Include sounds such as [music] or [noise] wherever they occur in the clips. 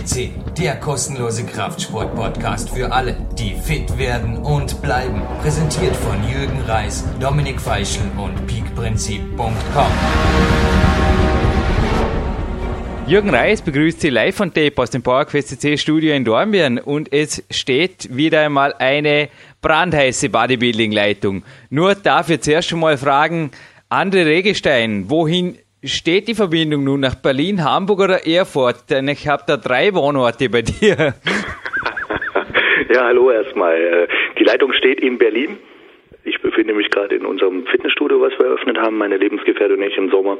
FCC, der kostenlose Kraftsport-Podcast für alle, die fit werden und bleiben. Präsentiert von Jürgen Reis, Dominik Feischl und peakprinzip.com. Jürgen Reis begrüßt Sie live von Tape aus dem PowerQuest CC Studio in Dornbirn und es steht wieder einmal eine brandheiße Bodybuilding-Leitung. Nur dafür zuerst schon mal fragen, Andre Regestein, wohin steht die Verbindung nun nach Berlin, Hamburg oder Erfurt? Denn ich habe da drei Wohnorte bei dir. [laughs] ja, hallo erstmal. Äh, die Leitung steht in Berlin. Ich befinde mich gerade in unserem Fitnessstudio, was wir eröffnet haben, meine Lebensgefährtin und ich im Sommer,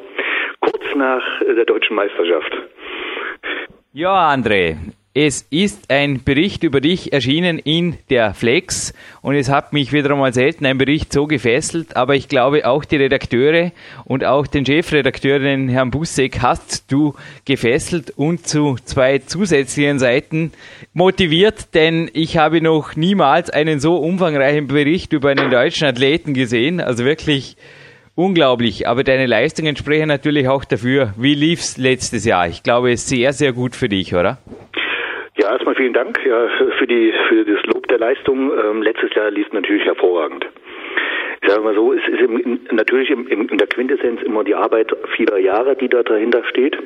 kurz nach der deutschen Meisterschaft. Ja, André, es ist ein Bericht über dich erschienen in der Flex und es hat mich wieder einmal selten ein Bericht so gefesselt, aber ich glaube auch die Redakteure und auch den Chefredakteur, den Herrn Busseck, hast du gefesselt und zu zwei zusätzlichen Seiten motiviert, denn ich habe noch niemals einen so umfangreichen Bericht über einen deutschen Athleten gesehen, also wirklich unglaublich, aber deine Leistungen sprechen natürlich auch dafür. Wie lief's letztes Jahr? Ich glaube, sehr, sehr gut für dich, oder? Ja, erstmal vielen Dank ja, für, die, für das Lob der Leistung. Ähm, letztes Jahr lief natürlich hervorragend. Ich sage mal so, es ist im, natürlich im, in der Quintessenz immer die Arbeit vieler Jahre, die da dahinter steht.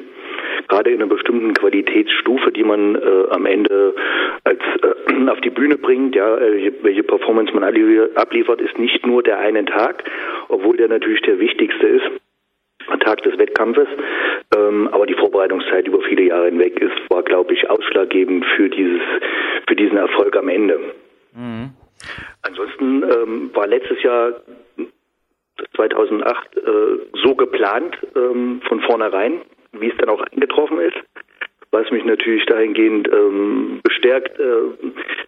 Gerade in einer bestimmten Qualitätsstufe, die man äh, am Ende als äh, [clears throat] auf die Bühne bringt, ja, welche Performance man abliefert, ist nicht nur der eine Tag, obwohl der natürlich der wichtigste ist. Tag des Wettkampfes. Ähm, aber die Vorbereitungszeit über viele Jahre hinweg ist, war, glaube ich, ausschlaggebend für dieses, für diesen Erfolg am Ende. Mhm. Ansonsten ähm, war letztes Jahr 2008 äh, so geplant ähm, von vornherein, wie es dann auch eingetroffen ist was mich natürlich dahingehend ähm, bestärkt, äh,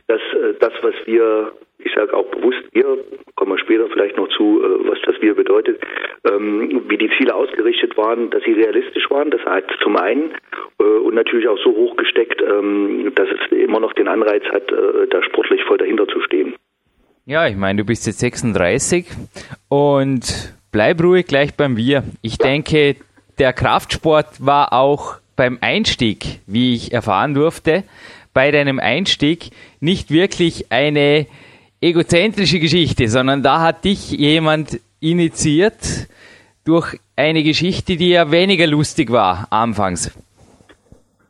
dass äh, das, was wir, ich sage auch bewusst wir, kommen wir später vielleicht noch zu, äh, was das wir bedeutet, ähm, wie die Ziele ausgerichtet waren, dass sie realistisch waren, das hat zum einen äh, und natürlich auch so hoch gesteckt, ähm, dass es immer noch den Anreiz hat, äh, da sportlich voll dahinter zu stehen. Ja, ich meine, du bist jetzt 36 und bleib ruhig gleich beim Wir. Ich denke, der Kraftsport war auch beim Einstieg, wie ich erfahren durfte, bei deinem Einstieg nicht wirklich eine egozentrische Geschichte, sondern da hat dich jemand initiiert durch eine Geschichte, die ja weniger lustig war anfangs.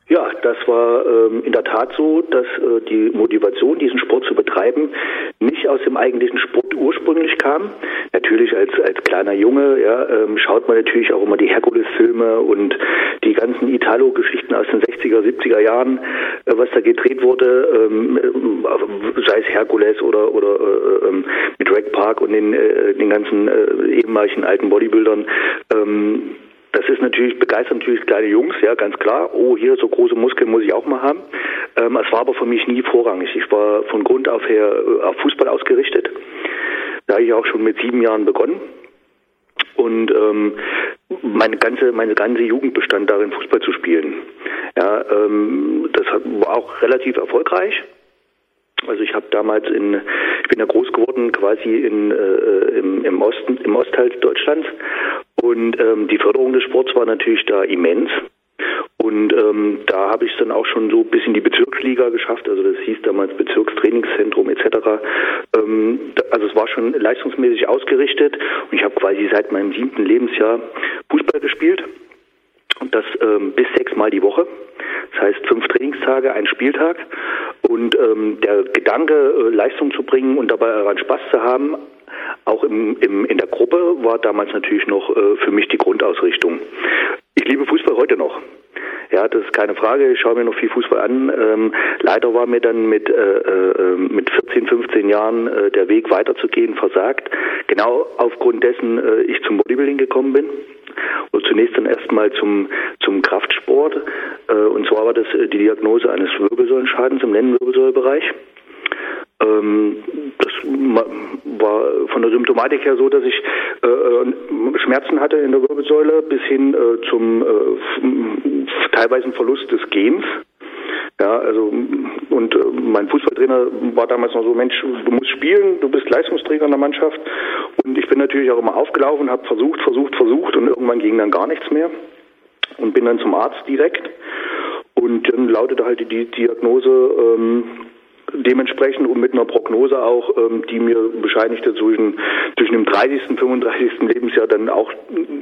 Ja, das war ähm, in der Tat so, dass äh, die Motivation, diesen Sport zu betreiben, nicht aus dem eigentlichen Sport ursprünglich kam. Natürlich als, als kleiner Junge ja, ähm, schaut man natürlich auch immer die Herkules-Filme und die ganzen Italo-Geschichten aus den 60er, 70er Jahren, äh, was da gedreht wurde, ähm, äh, sei es Herkules oder, oder äh, ähm, mit Rec Park und den, äh, den ganzen äh, ehemaligen alten Bodybuildern. Ähm, das ist natürlich, begeistert natürlich kleine Jungs, ja, ganz klar. Oh, hier so große Muskeln muss ich auch mal haben. Ähm, es war aber für mich nie vorrangig. Ich war von Grund auf her äh, auf Fußball ausgerichtet. Da habe ich auch schon mit sieben Jahren begonnen. Und ähm, meine ganze meine ganze Jugend bestand darin, Fußball zu spielen. Ja, ähm, das war auch relativ erfolgreich. Also ich habe damals in, ich bin ja groß geworden quasi in, äh, im, im Osten, im Ostteil Deutschlands und ähm, die Förderung des Sports war natürlich da immens. Und ähm, da habe ich es dann auch schon so bis in die Bezirksliga geschafft, also das hieß damals Bezirkstrainingszentrum etc. Ähm, also es war schon leistungsmäßig ausgerichtet und ich habe quasi seit meinem siebten Lebensjahr Fußball gespielt und das ähm, bis sechsmal die Woche. Das heißt fünf Trainingstage, ein Spieltag. Und ähm, der Gedanke, äh, Leistung zu bringen und dabei daran Spaß zu haben, auch im, im, in der Gruppe war damals natürlich noch äh, für mich die Grundausrichtung. Ich liebe Fußball heute noch. Ja, das ist keine Frage. Ich schaue mir noch viel Fußball an. Ähm, leider war mir dann mit, äh, äh, mit 14, 15 Jahren äh, der Weg weiterzugehen versagt. Genau aufgrund dessen äh, ich zum Bodybuilding gekommen bin. Und zunächst dann erstmal zum, zum Kraftsport. Äh, und zwar war das äh, die Diagnose eines Wirbelsäulenschadens im Lendenwirbelsäulebereich. Ähm, das war von der Symptomatik her so, dass ich äh, äh, Schmerzen hatte in der Wirbelsäule bis hin äh, zum äh, teilweise Verlust des Gens. Ja, also und äh, mein Fußballtrainer war damals noch so, Mensch, du musst spielen, du bist Leistungsträger in der Mannschaft. Und ich bin natürlich auch immer aufgelaufen, habe versucht, versucht, versucht und irgendwann ging dann gar nichts mehr und bin dann zum Arzt direkt Und dann lautete halt die Diagnose ähm, dementsprechend und mit einer Prognose auch, ähm, die mir bescheinigte, zwischen, zwischen dem 30. und 35. Lebensjahr dann auch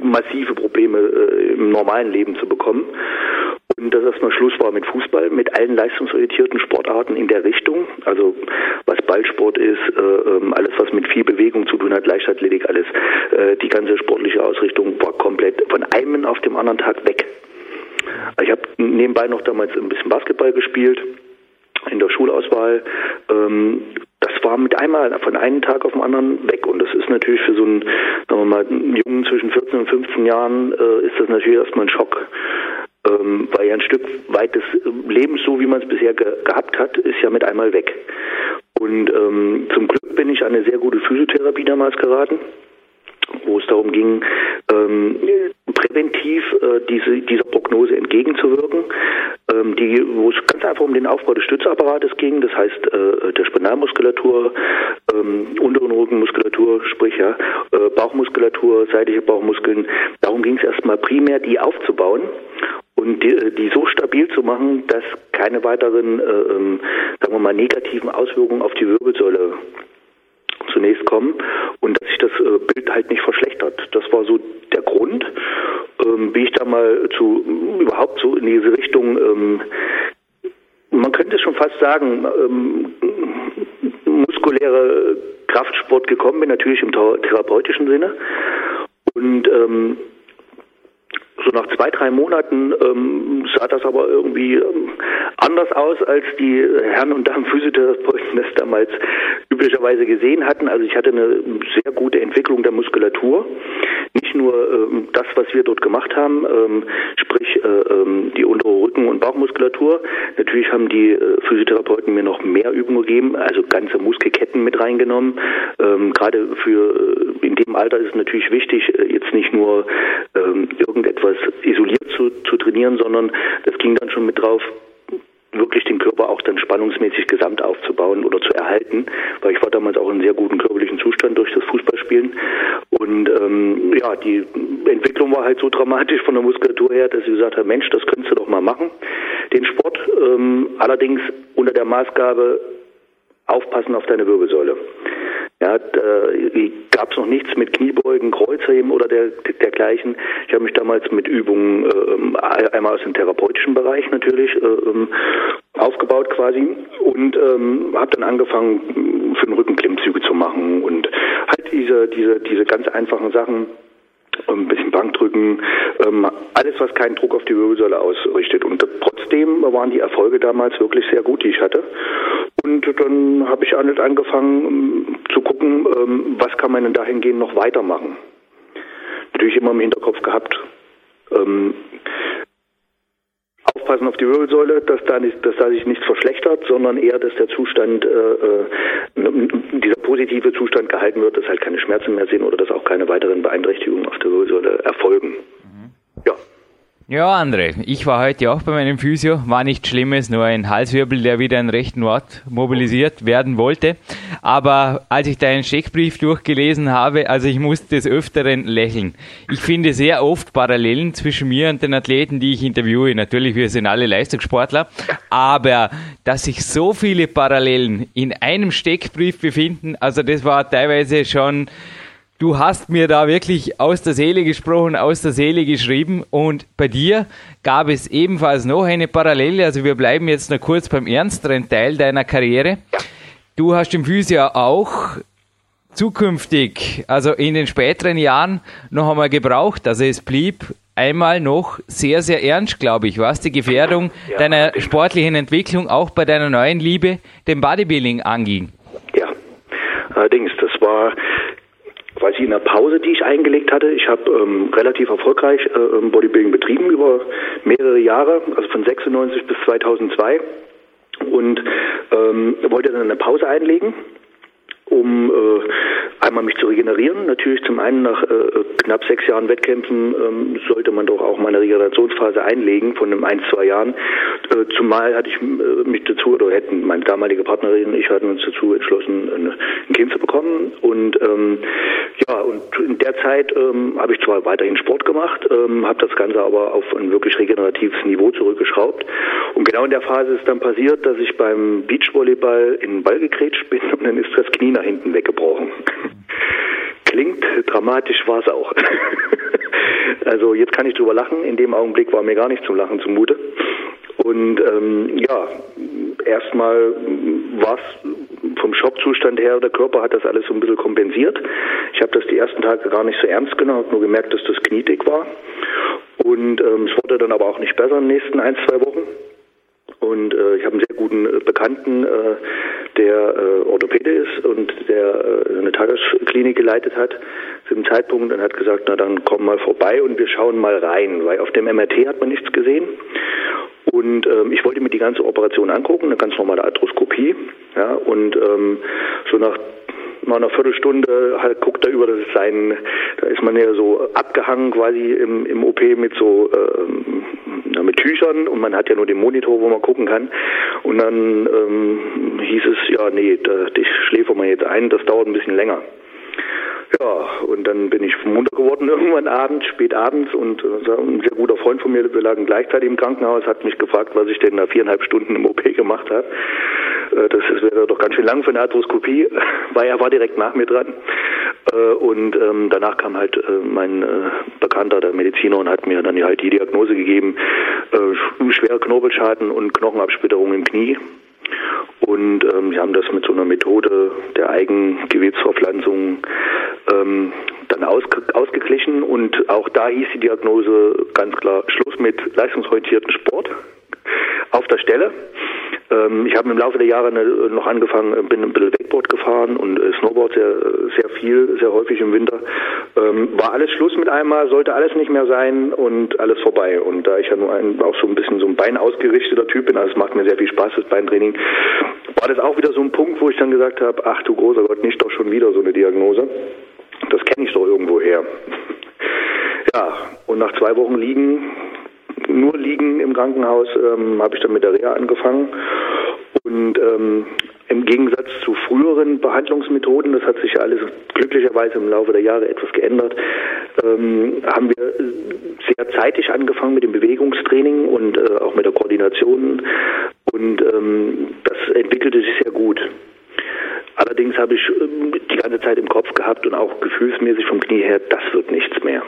massive Probleme äh, im normalen Leben zu bekommen. Und dass erstmal Schluss war mit Fußball, mit allen leistungsorientierten Sportarten in der Richtung. Also was Ballsport ist, äh, ähm, alles was mit viel Bewegung zu tun hat, Leichtathletik, alles. Äh, die ganze sportliche Ausrichtung war komplett von einem auf dem anderen Tag weg. Ich habe nebenbei noch damals ein bisschen Basketball gespielt in der Schulauswahl. Ähm, das war mit einmal von einem Tag auf den anderen weg. Und das ist natürlich für so einen, sagen wir mal, einen Jungen zwischen 14 und 15 Jahren, äh, ist das natürlich erstmal ein Schock. Ähm, weil ja ein Stück weit des Lebens, so wie man es bisher ge gehabt hat, ist ja mit einmal weg. Und ähm, zum Glück bin ich an eine sehr gute Physiotherapie damals geraten wo es darum ging, ähm, präventiv äh, diese, dieser Prognose entgegenzuwirken, ähm, die, wo es ganz einfach um den Aufbau des Stützapparates ging, das heißt äh, der Spinalmuskulatur, ähm, unteren Rückenmuskulatur, sprich ja, äh, Bauchmuskulatur, seitliche Bauchmuskeln. Darum ging es erstmal primär, die aufzubauen und die, äh, die, so stabil zu machen, dass keine weiteren, äh, ähm, sagen wir mal, negativen Auswirkungen auf die Wirbelsäule zunächst kommen und dass sich das äh, Bild halt nicht verschlechtert. Das war so der Grund, ähm, wie ich da mal zu überhaupt so in diese Richtung ähm, man könnte schon fast sagen, ähm, muskuläre Kraftsport gekommen bin, natürlich im therapeutischen Sinne. Und so nach zwei, drei Monaten ähm, sah das aber irgendwie ähm, anders aus, als die Herren und Damen Physiotherapeuten das damals üblicherweise gesehen hatten. Also ich hatte eine sehr gute Entwicklung der Muskulatur. Nicht nur ähm, das, was wir dort gemacht haben, ähm, sprich äh, ähm, die untere Rücken- und Bauchmuskulatur. Natürlich haben die äh, Physiotherapeuten mir noch mehr Übungen gegeben, also ganze Muskelketten mit reingenommen. Ähm, Gerade für äh, in dem Alter ist es natürlich wichtig, äh, jetzt nicht nur ähm, irgendetwas isoliert zu, zu trainieren, sondern das ging dann schon mit drauf, wirklich den Körper auch dann spannungsmäßig gesamt aufzubauen oder zu erhalten, weil ich war damals auch in sehr guten körperlichen Zustand durch das Fußballspielen. Und ähm, ja, die Entwicklung war halt so dramatisch von der Muskulatur her, dass ich gesagt habe, Mensch, das könntest du doch mal machen, den Sport, ähm, allerdings unter der Maßgabe aufpassen auf deine Wirbelsäule. Ja, äh, gab es noch nichts mit Kniebeugen, Kreuzheben oder der, dergleichen. Ich habe mich damals mit Übungen äh, einmal aus dem therapeutischen Bereich natürlich äh, ähm, aufgebaut quasi und ähm, habe dann angefangen für den Rücken Klimmzüge zu machen und halt diese diese diese ganz einfachen Sachen ein bisschen Bankdrücken, ähm, alles, was keinen Druck auf die Wirbelsäule ausrichtet. Und trotzdem waren die Erfolge damals wirklich sehr gut, die ich hatte. Und dann habe ich angefangen ähm, zu gucken, ähm, was kann man denn dahingehend noch weitermachen. Natürlich immer im Hinterkopf gehabt, ähm, aufpassen auf die Wirbelsäule, dass da, nicht, dass da sich nichts verschlechtert, sondern eher, dass der Zustand, äh, äh, dieser positive Zustand gehalten wird, dass halt keine Schmerzen mehr sind oder dass auch keine weiteren Beeinträchtigungen auf der Wirbelsäule erfolgen. Mhm. Ja. Ja, André, ich war heute auch bei meinem Physio, war nichts Schlimmes, nur ein Halswirbel, der wieder in rechten Ort mobilisiert werden wollte. Aber als ich deinen Steckbrief durchgelesen habe, also ich musste des Öfteren lächeln. Ich finde sehr oft Parallelen zwischen mir und den Athleten, die ich interviewe. Natürlich, wir sind alle Leistungssportler, aber dass sich so viele Parallelen in einem Steckbrief befinden, also das war teilweise schon Du hast mir da wirklich aus der Seele gesprochen, aus der Seele geschrieben und bei dir gab es ebenfalls noch eine Parallele. Also wir bleiben jetzt noch kurz beim ernsteren Teil deiner Karriere. Du hast im Physio auch zukünftig, also in den späteren Jahren, noch einmal gebraucht. Also es blieb einmal noch sehr, sehr ernst, glaube ich, was die Gefährdung ja, deiner sportlichen Entwicklung auch bei deiner neuen Liebe, dem Bodybuilding, anging. Ja, allerdings, das war weiß ich, in der Pause, die ich eingelegt hatte. Ich habe ähm, relativ erfolgreich äh, ähm, Bodybuilding betrieben über mehrere Jahre, also von 96 bis 2002 und ähm, wollte dann eine Pause einlegen um äh, einmal mich zu regenerieren. Natürlich zum einen nach äh, knapp sechs Jahren Wettkämpfen ähm, sollte man doch auch mal eine Regenerationsphase einlegen von einem ein, zwei Jahren. Äh, zumal hatte ich äh, mich dazu, oder hätten meine damalige Partnerin und ich hatten uns dazu entschlossen, ein, Kind zu bekommen. Und ähm, ja, und in der Zeit ähm, habe ich zwar weiterhin Sport gemacht, ähm, habe das Ganze aber auf ein wirklich regeneratives Niveau zurückgeschraubt. Und genau in der Phase ist dann passiert, dass ich beim Beachvolleyball in den Ball gegrätscht bin und dann ist das Knie nach hinten weggebrochen. Klingt dramatisch, war es auch. [laughs] also jetzt kann ich drüber lachen. In dem Augenblick war mir gar nicht zum Lachen zumute. Und ähm, ja, erstmal war es vom Schockzustand her, der Körper hat das alles so ein bisschen kompensiert. Ich habe das die ersten Tage gar nicht so ernst genommen, habe nur gemerkt, dass das Knie dick war. Und ähm, es wurde dann aber auch nicht besser in den nächsten ein, zwei Wochen. Und äh, ich habe einen sehr guten äh, Bekannten, äh, der äh, Orthopäde ist und der äh, eine Tagesklinik geleitet hat zu dem Zeitpunkt und hat gesagt, na dann komm mal vorbei und wir schauen mal rein, weil auf dem MRT hat man nichts gesehen. Und ähm, ich wollte mir die ganze Operation angucken, eine ganz normale Arthroskopie. Ja, und ähm, so nach nach einer Viertelstunde halt guckt er über das sein, da ist man ja so abgehangen quasi im, im OP mit so äh, mit Tüchern und man hat ja nur den Monitor, wo man gucken kann. Und dann ähm, hieß es, ja, nee, da, dich schläfern wir jetzt ein, das dauert ein bisschen länger. Ja, und dann bin ich munter geworden [laughs] irgendwann abends, spät abends und äh, ein sehr guter Freund von mir, wir lagen gleichzeitig im Krankenhaus, hat mich gefragt, was ich denn da viereinhalb Stunden im OP gemacht habe. Äh, das wäre doch ganz schön lang für eine Arthroskopie, [laughs] weil er war direkt nach mir dran. Äh, und ähm, danach kam halt mein Bekannter, der Mediziner, und hat mir dann halt die Diagnose gegeben, schwere Knorpelschaden und Knochenabsplitterung im Knie. Und ähm, sie haben das mit so einer Methode der Eigengewebsverpflanzung ähm, dann ausge ausgeglichen. Und auch da hieß die Diagnose ganz klar Schluss mit leistungsorientierten Sport auf der Stelle. Ähm, ich habe im Laufe der Jahre ne, noch angefangen, äh, bin ein bisschen Wakeboard gefahren und äh, Snowboard sehr, sehr viel, sehr häufig im Winter. Ähm, war alles Schluss mit einmal, sollte alles nicht mehr sein und alles vorbei. Und da ich ja nur ein, auch so ein bisschen so ein Bein ausgerichteter Typ bin, also es macht mir sehr viel Spaß, das Beintraining, war das auch wieder so ein Punkt, wo ich dann gesagt habe, ach du großer Gott, nicht doch schon wieder so eine Diagnose. Das kenne ich doch irgendwo her. [laughs] Ja, und nach zwei Wochen liegen nur liegen im Krankenhaus, ähm, habe ich dann mit der Reha angefangen. Und ähm, im Gegensatz zu früheren Behandlungsmethoden, das hat sich alles glücklicherweise im Laufe der Jahre etwas geändert, ähm, haben wir sehr zeitig angefangen mit dem Bewegungstraining und äh, auch mit der Koordination. Und ähm, das entwickelte sich sehr gut. Allerdings habe ich ähm, die ganze Zeit im Kopf gehabt und auch gefühlsmäßig vom Knie her, das wird nichts mehr.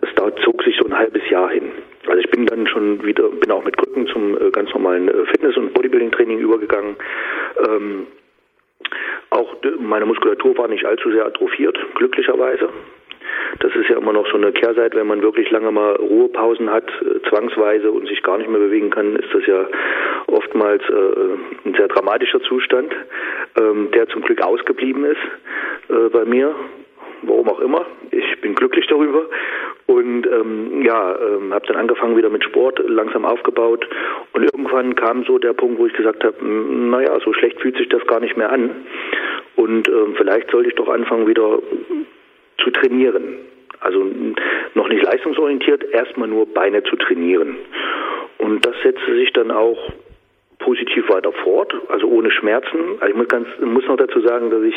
Das zog sich so ein halbes Jahr hin. Also ich bin dann schon wieder, bin auch mit Krücken zum äh, ganz normalen äh, Fitness- und Bodybuilding-Training übergegangen. Ähm, auch meine Muskulatur war nicht allzu sehr atrophiert, glücklicherweise. Das ist ja immer noch so eine Kehrseite, wenn man wirklich lange mal Ruhepausen hat, äh, zwangsweise und sich gar nicht mehr bewegen kann, ist das ja oftmals äh, ein sehr dramatischer Zustand, ähm, der zum Glück ausgeblieben ist äh, bei mir warum auch immer. Ich bin glücklich darüber und ähm, ja, ähm, habe dann angefangen wieder mit Sport, langsam aufgebaut und irgendwann kam so der Punkt, wo ich gesagt habe, naja, so schlecht fühlt sich das gar nicht mehr an und ähm, vielleicht sollte ich doch anfangen wieder zu trainieren. Also noch nicht leistungsorientiert, erstmal nur Beine zu trainieren. Und das setzte sich dann auch positiv weiter fort, also ohne Schmerzen. Also ich muss, ganz, muss noch dazu sagen, dass ich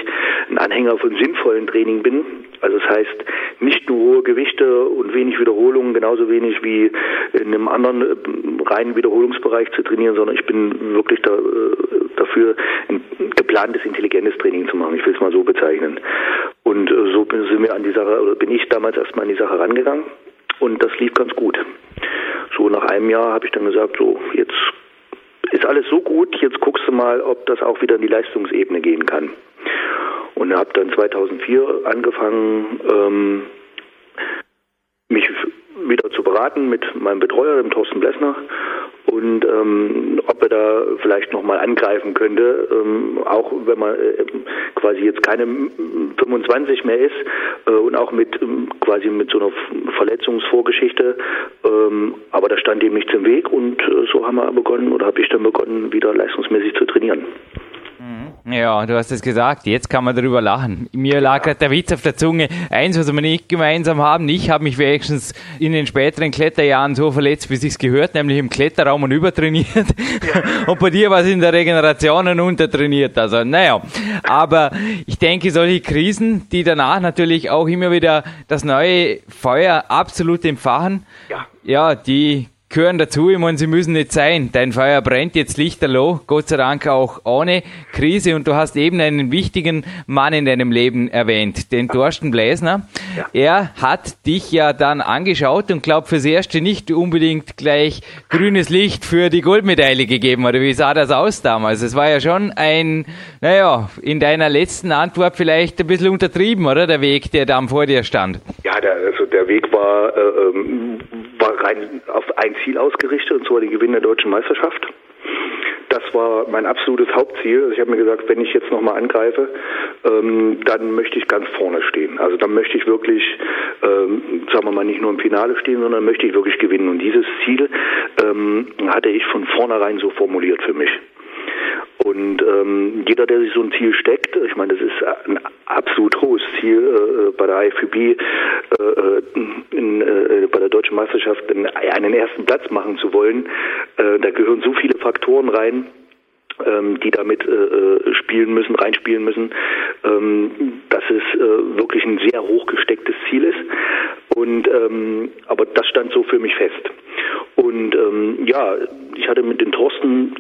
ein Anhänger von sinnvollen Training bin. Also das heißt, nicht nur hohe Gewichte und wenig Wiederholungen, genauso wenig wie in einem anderen äh, reinen Wiederholungsbereich zu trainieren, sondern ich bin wirklich da, äh, dafür, ein geplantes, intelligentes Training zu machen. Ich will es mal so bezeichnen. Und äh, so sind wir an die Sache, oder bin ich damals erstmal an die Sache rangegangen. Und das lief ganz gut. So nach einem Jahr habe ich dann gesagt, so jetzt ist alles so gut, jetzt guckst du mal, ob das auch wieder in die Leistungsebene gehen kann. Und habe dann 2004 angefangen, ähm, mich wieder zu beraten mit meinem Betreuer, dem Thorsten Blessner, und ähm, ob er da vielleicht nochmal angreifen könnte, ähm, auch wenn man äh, quasi jetzt keine 25 mehr ist und auch mit ähm, quasi mit so einer Verletzungsvorgeschichte, ähm, aber da stand ihm nichts im Weg und äh, so haben wir begonnen oder habe ich dann begonnen, wieder leistungsmäßig zu trainieren. Ja, du hast es gesagt, jetzt kann man darüber lachen. Mir lag gerade der Witz auf der Zunge. Eins, was wir nicht gemeinsam haben, ich habe mich wenigstens in den späteren Kletterjahren so verletzt, wie sich's gehört, nämlich im Kletterraum und übertrainiert. [laughs] Und bei dir war es in der Regeneration und untertrainiert. Also, naja. Aber ich denke, solche Krisen, die danach natürlich auch immer wieder das neue Feuer absolut entfachen, ja, ja die gehören dazu. Ich meine, sie müssen nicht sein. Dein Feuer brennt jetzt lichterloh, Gott sei Dank auch ohne Krise. Und du hast eben einen wichtigen Mann in deinem Leben erwähnt, den Thorsten Bläsner. Ja. Er hat dich ja dann angeschaut und glaubt fürs Erste nicht unbedingt gleich grünes Licht für die Goldmedaille gegeben. Oder wie sah das aus damals? Es war ja schon ein, naja, in deiner letzten Antwort vielleicht ein bisschen untertrieben, oder? Der Weg, der dann vor dir stand. Ja, der, also der Weg war, äh, ähm, war rein auf ein Ziel ausgerichtet, und zwar den Gewinn der deutschen Meisterschaft. Das war mein absolutes Hauptziel. Also ich habe mir gesagt, wenn ich jetzt nochmal angreife, ähm, dann möchte ich ganz vorne stehen. Also dann möchte ich wirklich, ähm, sagen wir mal, nicht nur im Finale stehen, sondern möchte ich wirklich gewinnen. Und dieses Ziel ähm, hatte ich von vornherein so formuliert für mich. Und ähm, jeder, der sich so ein Ziel steckt, ich meine, das ist ein absolut hohes Ziel äh, bei der IFBB, äh, äh, in, äh, bei der deutschen Meisterschaft einen ersten Platz machen zu wollen. Äh, da gehören so viele Faktoren rein ähm, die damit äh, äh, spielen müssen, reinspielen müssen, ähm, dass es äh, wirklich ein sehr hoch gestecktes Ziel ist. Und ähm, aber das stand so für mich fest. Und ähm, ja, ich hatte mit den Thorsten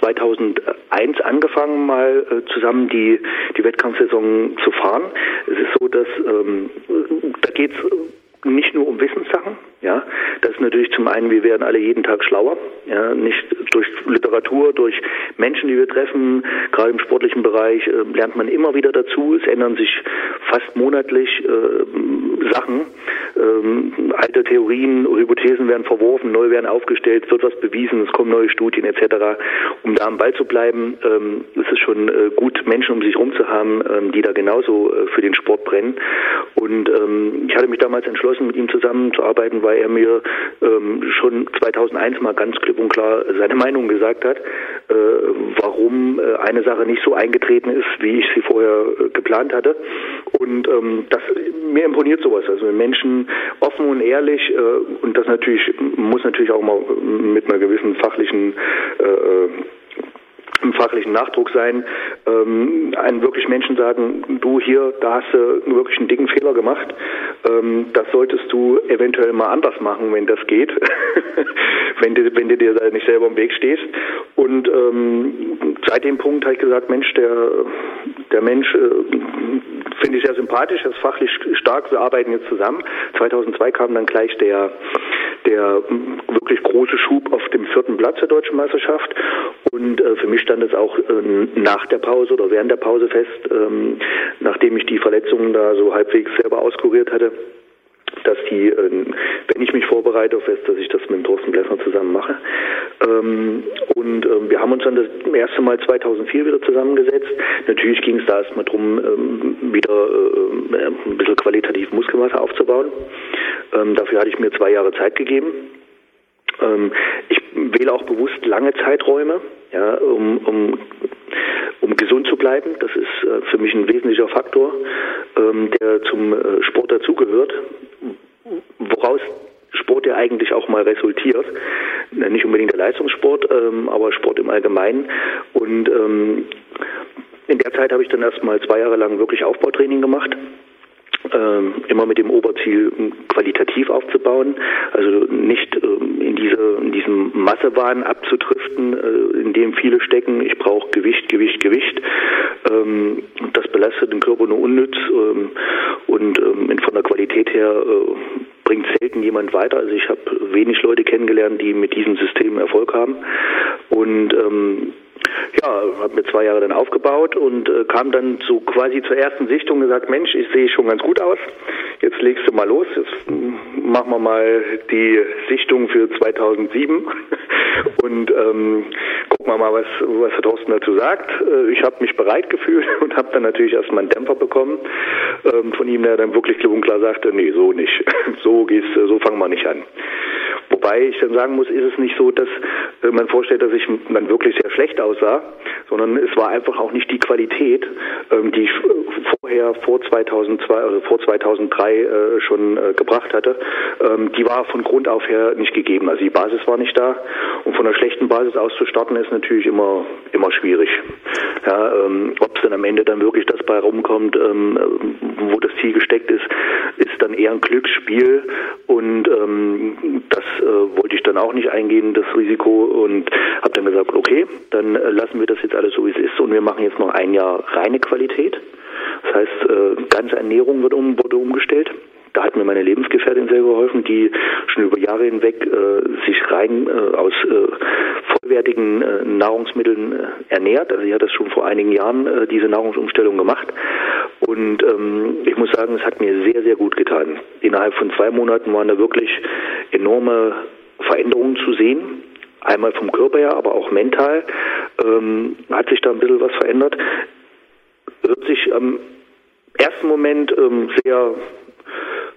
2001 angefangen, mal äh, zusammen die die Wettkampfsaison zu fahren. Es ist so, dass ähm, da geht's nicht nur um Wissenssachen, ja. Das ist natürlich zum einen, wir werden alle jeden Tag schlauer, ja, nicht durch Literatur, durch Menschen, die wir treffen, gerade im sportlichen Bereich, äh, lernt man immer wieder dazu. Es ändern sich fast monatlich äh, Sachen. Ähm, alte Theorien, Hypothesen werden verworfen, neu werden aufgestellt, wird was bewiesen, es kommen neue Studien etc. Um da am Ball zu bleiben, ähm, ist es schon äh, gut, Menschen um sich herum zu haben, ähm, die da genauso äh, für den Sport brennen. Und ähm, ich hatte mich damals entschlossen, mit ihm zusammenzuarbeiten, weil er mir ähm, schon 2001 mal ganz klipp und klar seine Meinung gesagt hat, äh, warum äh, eine Sache nicht so eingetreten ist, wie ich sie vorher äh, geplant hatte. Und ähm, das mir imponiert sowas. Also Menschen offen und ehrlich äh, und das natürlich muss natürlich auch mal mit einer gewissen fachlichen äh, im fachlichen Nachdruck sein, ähm, einen wirklich Menschen sagen, du hier, da hast du wirklich einen dicken Fehler gemacht, ähm, das solltest du eventuell mal anders machen, wenn das geht, [laughs] wenn, du, wenn dir da nicht selber im Weg stehst. Und ähm, seit dem Punkt habe ich gesagt, Mensch, der, der Mensch äh, finde ich sehr sympathisch, er ist fachlich stark, wir arbeiten jetzt zusammen. 2002 kam dann gleich der, der wirklich große Schub auf dem vierten Platz der deutschen Meisterschaft und äh, für mich stand es auch äh, nach der Pause oder während der Pause fest, ähm, nachdem ich die Verletzungen da so halbwegs selber auskuriert hatte, dass die, äh, wenn ich mich vorbereite auf Fest, dass ich das mit Thorsten Blessner zusammen mache. Ähm, und ähm, wir haben uns dann das erste Mal 2004 wieder zusammengesetzt. Natürlich ging es da erstmal darum, ähm, wieder äh, ein bisschen qualitativ Muskelmasse aufzubauen. Ähm, dafür hatte ich mir zwei Jahre Zeit gegeben. Ähm, ich wähle auch bewusst lange Zeiträume, ja, um, um, um gesund zu bleiben. Das ist äh, für mich ein wesentlicher Faktor, ähm, der zum äh, Sport dazugehört, woraus Sport ja eigentlich auch mal resultiert. Nicht unbedingt der Leistungssport, ähm, aber Sport im Allgemeinen. Und ähm, in der Zeit habe ich dann erstmal zwei Jahre lang wirklich Aufbautraining gemacht ähm, immer mit dem Oberziel qualitativ aufzubauen, also nicht ähm, in diese in diesem Massewahn abzudriften, äh, in dem viele stecken. Ich brauche Gewicht, Gewicht, Gewicht. Ähm, das belastet den Körper nur unnütz ähm, und ähm, von der Qualität her äh, bringt selten jemand weiter. Also ich habe wenig Leute kennengelernt, die mit diesem System Erfolg haben und ähm, ja, habe mir zwei Jahre dann aufgebaut und äh, kam dann so quasi zur ersten Sichtung und gesagt, Mensch, ich sehe schon ganz gut aus. Jetzt legst du mal los. Jetzt machen wir mal die Sichtung für 2007 [laughs] und ähm, gucken wir mal, was, was der Thorsten dazu sagt. Äh, ich habe mich bereit gefühlt [laughs] und habe dann natürlich erstmal einen Dämpfer bekommen ähm, von ihm, der dann wirklich klipp und klar sagte, nee, so nicht. [laughs] So gehst, so fangen wir nicht an. Wobei ich dann sagen muss, ist es nicht so, dass äh, man vorstellt, dass ich dann wirklich sehr schlecht aussah, sondern es war einfach auch nicht die Qualität, ähm, die ich vorher vor 2002, also vor 2003 äh, schon äh, gebracht hatte. Ähm, die war von Grund auf her nicht gegeben. Also die Basis war nicht da und von einer schlechten Basis aus zu starten ist natürlich immer immer schwierig. Ja, ähm, ob es dann am Ende dann wirklich das bei rumkommt, wo das Ziel gesteckt ist, ist dann eher ein Glücksspiel und das äh, wollte ich dann auch nicht eingehen, das Risiko und habe dann gesagt, okay, dann äh, lassen wir das jetzt alles so wie es ist und wir machen jetzt noch ein Jahr reine Qualität. Das heißt, äh, ganze Ernährung wird um, wurde umgestellt. Da hat mir meine Lebensgefährtin sehr geholfen, die schon über Jahre hinweg äh, sich rein äh, aus äh, vollwertigen äh, Nahrungsmitteln äh, ernährt. Also sie hat das schon vor einigen Jahren äh, diese Nahrungsumstellung gemacht. Und ähm, ich muss sagen, es hat mir sehr, sehr gut getan. Innerhalb von zwei Monaten waren da wirklich enorme Veränderungen zu sehen. Einmal vom Körper her, aber auch mental ähm, hat sich da ein bisschen was verändert. Hört sich am ersten Moment ähm, sehr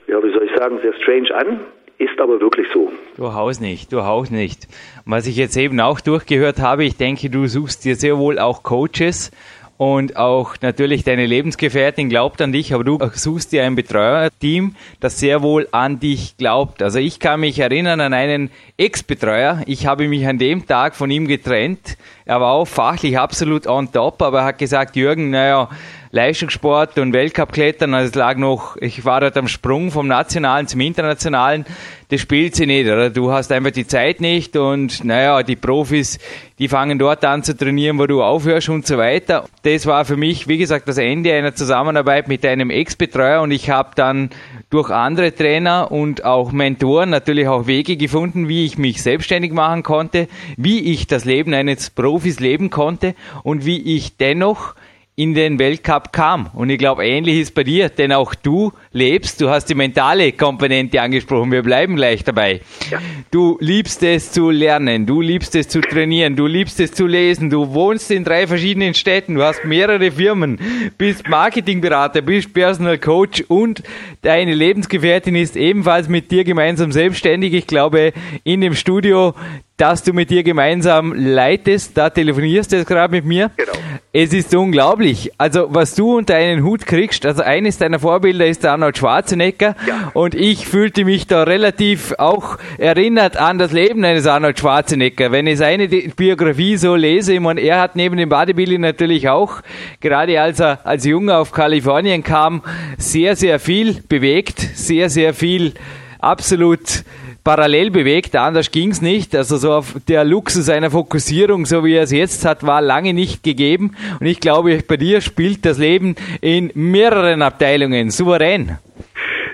ja, wie soll ich sagen, sehr strange an, ist aber wirklich so. Durchaus nicht, durchaus nicht. Was ich jetzt eben auch durchgehört habe, ich denke, du suchst dir sehr wohl auch Coaches und auch natürlich deine Lebensgefährtin glaubt an dich, aber du suchst dir ein Betreuerteam, das sehr wohl an dich glaubt. Also ich kann mich erinnern an einen Ex-Betreuer. Ich habe mich an dem Tag von ihm getrennt. Er war auch fachlich absolut on top, aber er hat gesagt, Jürgen, naja, Leistungssport und Weltcup-Klettern. Also es lag noch, ich war dort am Sprung vom Nationalen zum Internationalen. Das spielt sie nicht, oder? Du hast einfach die Zeit nicht und naja, die Profis, die fangen dort an zu trainieren, wo du aufhörst und so weiter. Das war für mich, wie gesagt, das Ende einer Zusammenarbeit mit einem Ex-Betreuer und ich habe dann durch andere Trainer und auch Mentoren natürlich auch Wege gefunden, wie ich mich selbstständig machen konnte, wie ich das Leben eines Profis leben konnte und wie ich dennoch in den Weltcup kam. Und ich glaube, ähnlich ist bei dir, denn auch du lebst, du hast die mentale Komponente angesprochen, wir bleiben gleich dabei. Ja. Du liebst es zu lernen, du liebst es zu trainieren, du liebst es zu lesen, du wohnst in drei verschiedenen Städten, du hast mehrere Firmen, bist Marketingberater, bist Personal Coach und deine Lebensgefährtin ist ebenfalls mit dir gemeinsam selbstständig. Ich glaube, in dem Studio dass du mit dir gemeinsam leitest. Da telefonierst du jetzt gerade mit mir. Genau. Es ist unglaublich. Also, was du unter einen Hut kriegst, also eines deiner Vorbilder ist der Arnold Schwarzenegger. Ja. Und ich fühlte mich da relativ auch erinnert an das Leben eines Arnold Schwarzenegger. Wenn ich seine Biografie so lese, ich meine, er hat neben dem Bodybuilding natürlich auch, gerade als er als Junge auf Kalifornien kam, sehr, sehr viel bewegt, sehr, sehr viel absolut parallel bewegt, anders ging es nicht. Also so auf der Luxus einer Fokussierung, so wie er es jetzt hat, war lange nicht gegeben. Und ich glaube, bei dir spielt das Leben in mehreren Abteilungen souverän.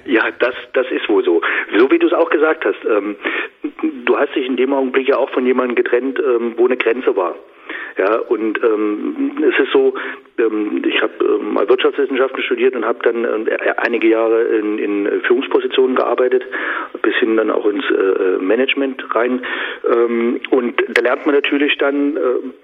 Ja, das, das ist wohl so. So wie du es auch gesagt hast. Ähm, du hast dich in dem Augenblick ja auch von jemandem getrennt, ähm, wo eine Grenze war. Ja, und ähm, es ist so, ähm, ich habe ähm, mal Wirtschaftswissenschaften studiert und habe dann äh, einige Jahre in, in Führungspositionen gearbeitet, bis hin dann auch ins äh, Management rein. Ähm, und da lernt man natürlich dann, äh,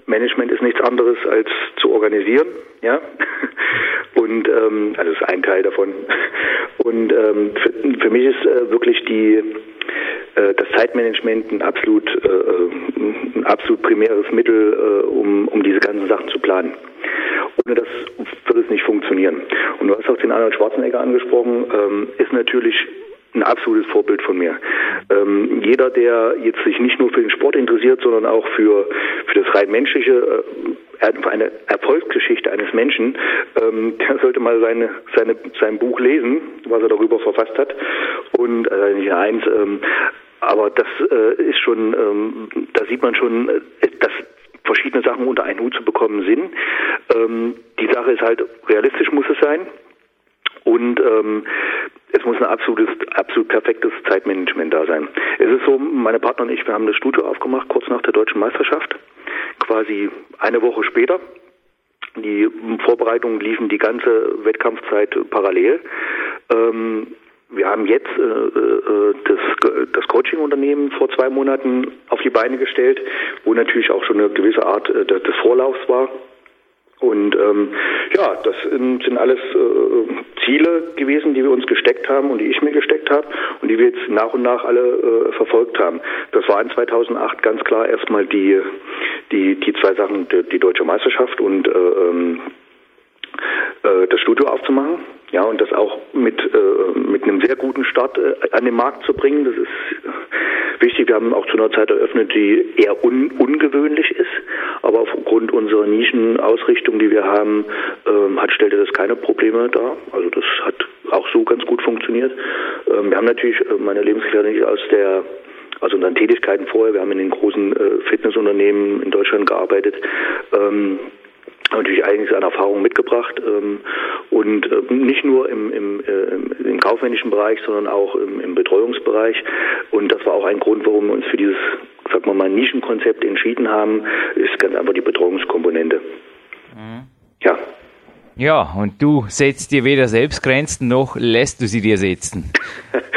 Management ist nichts anderes als zu organisieren, ja. [laughs] Und ähm, also ist ein Teil davon. [laughs] Und ähm, für, für mich ist äh, wirklich die äh, das Zeitmanagement ein absolut, äh, äh, ein absolut primäres Mittel, um, um diese ganzen Sachen zu planen. Ohne das wird es nicht funktionieren. Und du hast auch den Arnold Schwarzenegger angesprochen, ähm, ist natürlich ein absolutes Vorbild von mir. Ähm, jeder, der jetzt sich nicht nur für den Sport interessiert, sondern auch für, für das rein menschliche, äh, eine Erfolgsgeschichte eines Menschen, ähm, der sollte mal seine, seine, sein Buch lesen, was er darüber verfasst hat. Und äh, nicht eins, ähm, aber das äh, ist schon, ähm, da sieht man schon, äh, dass verschiedene Sachen unter einen Hut zu bekommen sind. Ähm, die Sache ist halt, realistisch muss es sein. Und ähm, es muss ein absolutes, absolut perfektes Zeitmanagement da sein. Es ist so, meine Partner und ich, wir haben das Studio aufgemacht, kurz nach der deutschen Meisterschaft, quasi eine Woche später. Die Vorbereitungen liefen die ganze Wettkampfzeit parallel. Ähm, wir haben jetzt äh, äh, das, das Coaching-Unternehmen vor zwei Monaten auf die Beine gestellt, wo natürlich auch schon eine gewisse Art äh, des Vorlaufs war. Und ähm, ja, das sind alles äh, Ziele gewesen, die wir uns gesteckt haben und die ich mir gesteckt habe und die wir jetzt nach und nach alle äh, verfolgt haben. Das war in 2008 ganz klar erstmal die die die zwei Sachen, die, die deutsche Meisterschaft und äh, ähm, äh, das Studio aufzumachen. Ja, und das auch mit, äh, mit einem sehr guten Start äh, an den Markt zu bringen. Das ist wichtig. Wir haben auch zu einer Zeit eröffnet, die eher un ungewöhnlich ist. Aber aufgrund unserer Nischenausrichtung, die wir haben, ähm, hat, stellte das keine Probleme dar. Also das hat auch so ganz gut funktioniert. Ähm, wir haben natürlich äh, meine Lebensgefährtin aus der aus unseren Tätigkeiten vorher. Wir haben in den großen äh, Fitnessunternehmen in Deutschland gearbeitet. Ähm, natürlich einiges an Erfahrung mitgebracht ähm, und äh, nicht nur im, im, äh, im kaufmännischen Bereich, sondern auch im, im Betreuungsbereich. Und das war auch ein Grund, warum wir uns für dieses, sagen wir mal, Nischenkonzept entschieden haben, ist ganz einfach die Betreuungskomponente. Mhm. Ja. Ja, und du setzt dir weder selbst Grenzen noch lässt du sie dir setzen.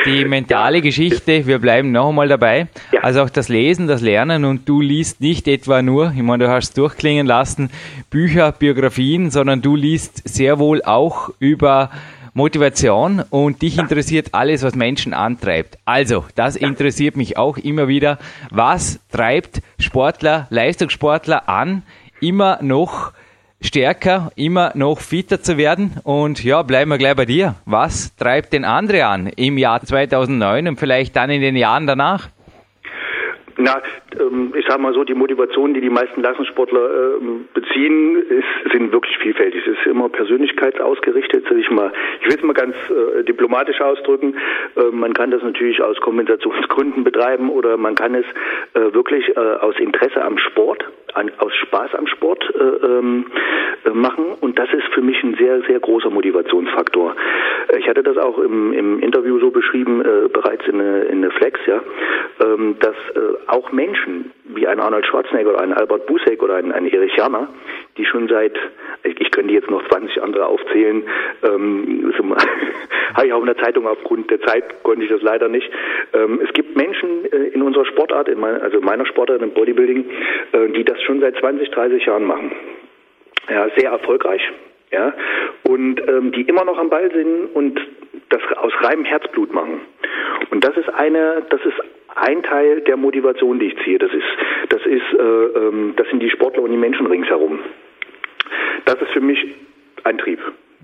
Die [laughs] mentale ja. Geschichte, wir bleiben noch einmal dabei. Ja. Also auch das Lesen, das Lernen und du liest nicht etwa nur, ich meine, du hast durchklingen lassen, Bücher, Biografien, sondern du liest sehr wohl auch über Motivation und dich interessiert alles, was Menschen antreibt. Also, das interessiert mich auch immer wieder. Was treibt Sportler, Leistungssportler an, immer noch stärker, immer noch fitter zu werden. Und ja, bleiben wir gleich bei dir. Was treibt den andere an im Jahr 2009 und vielleicht dann in den Jahren danach? Na, ähm, ich sage mal so, die Motivation, die die meisten Leistungssportler ähm, beziehen, ist, sind wirklich vielfältig. Es ist immer persönlichkeitsausgerichtet. Ich, mal, ich will es mal ganz äh, diplomatisch ausdrücken. Äh, man kann das natürlich aus Kompensationsgründen betreiben oder man kann es äh, wirklich äh, aus Interesse am Sport, aus Spaß am Sport äh, ähm, äh, machen. Und das ist für mich ein sehr, sehr großer Motivationsfaktor. Ich hatte das auch im, im Interview so beschrieben, bereits in der in Flex, ja, ähm, dass auch Menschen wie ein Arnold Schwarzenegger oder ein Albert Busek oder ein, ein Erich Janner, die schon seit, ich könnte jetzt noch 20 andere aufzählen, ähm, [laughs] habe ich auch in der Zeitung aufgrund der Zeit konnte ich das leider nicht. Ähm, es gibt Menschen äh, in unserer Sportart, in mein, also meiner Sportart im Bodybuilding, äh, die das schon seit 20, 30 Jahren machen. Ja, sehr erfolgreich. Ja, und ähm, die immer noch am Ball sind und das aus reinem Herzblut machen. Und das ist eine, das ist ein Teil der Motivation, die ich ziehe. Das ist, das ist, äh, ähm, das sind die Sportler und die Menschen ringsherum. Das ist für mich ein Trieb.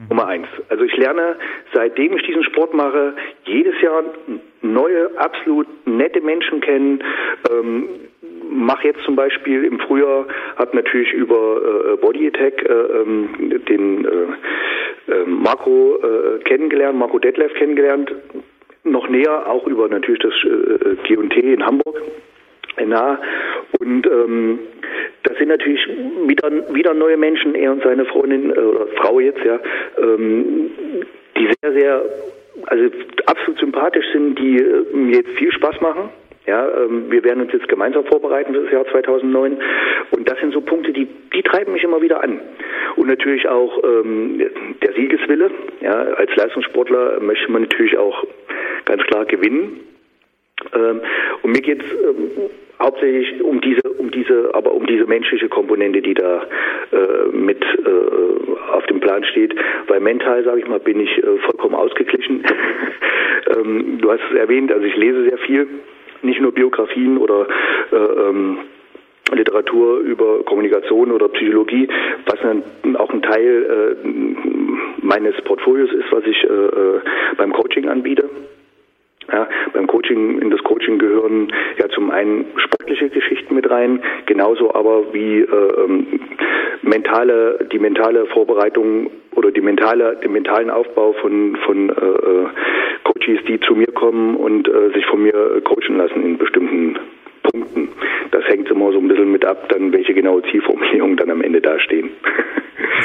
Nummer eins. Also ich lerne, seitdem ich diesen Sport mache, jedes Jahr neue, absolut nette Menschen kennen. Ähm, mache jetzt zum Beispiel im Frühjahr, habe natürlich über äh, Body Attack äh, ähm, den äh, äh, Marco äh, kennengelernt, Marco Detlef kennengelernt, noch näher, auch über natürlich das äh, G&T in Hamburg nah. Und ähm, das sind natürlich wieder, wieder neue Menschen, er und seine Freundin äh, oder Frau jetzt, ja, ähm, die sehr, sehr, also absolut sympathisch sind, die äh, mir jetzt viel Spaß machen. Ja, ähm, wir werden uns jetzt gemeinsam vorbereiten für das Jahr 2009 und das sind so Punkte, die die treiben mich immer wieder an und natürlich auch ähm, der Siegeswille. Ja, als Leistungssportler möchte man natürlich auch ganz klar gewinnen. Ähm, und mir geht es ähm, hauptsächlich um diese, um diese, aber um diese menschliche Komponente, die da äh, mit äh, auf dem Plan steht. Weil mental, sage ich mal, bin ich äh, vollkommen ausgeglichen. [laughs] ähm, du hast es erwähnt, also ich lese sehr viel nicht nur Biografien oder äh, ähm, Literatur über Kommunikation oder Psychologie, was dann auch ein Teil äh, meines Portfolios ist, was ich äh, äh, beim Coaching anbiete. Ja, beim Coaching, in das Coaching gehören ja zum einen sportliche Geschichten mit rein, genauso aber wie äh, ähm, mentale, die mentale Vorbereitung oder die mentale, den mentalen Aufbau von, von äh, äh Coaches, die zu mir kommen und äh, sich von mir äh, coachen lassen in bestimmten Punkten. Das hängt immer so ein bisschen mit ab, dann welche genaue Zielformulierungen dann am Ende dastehen.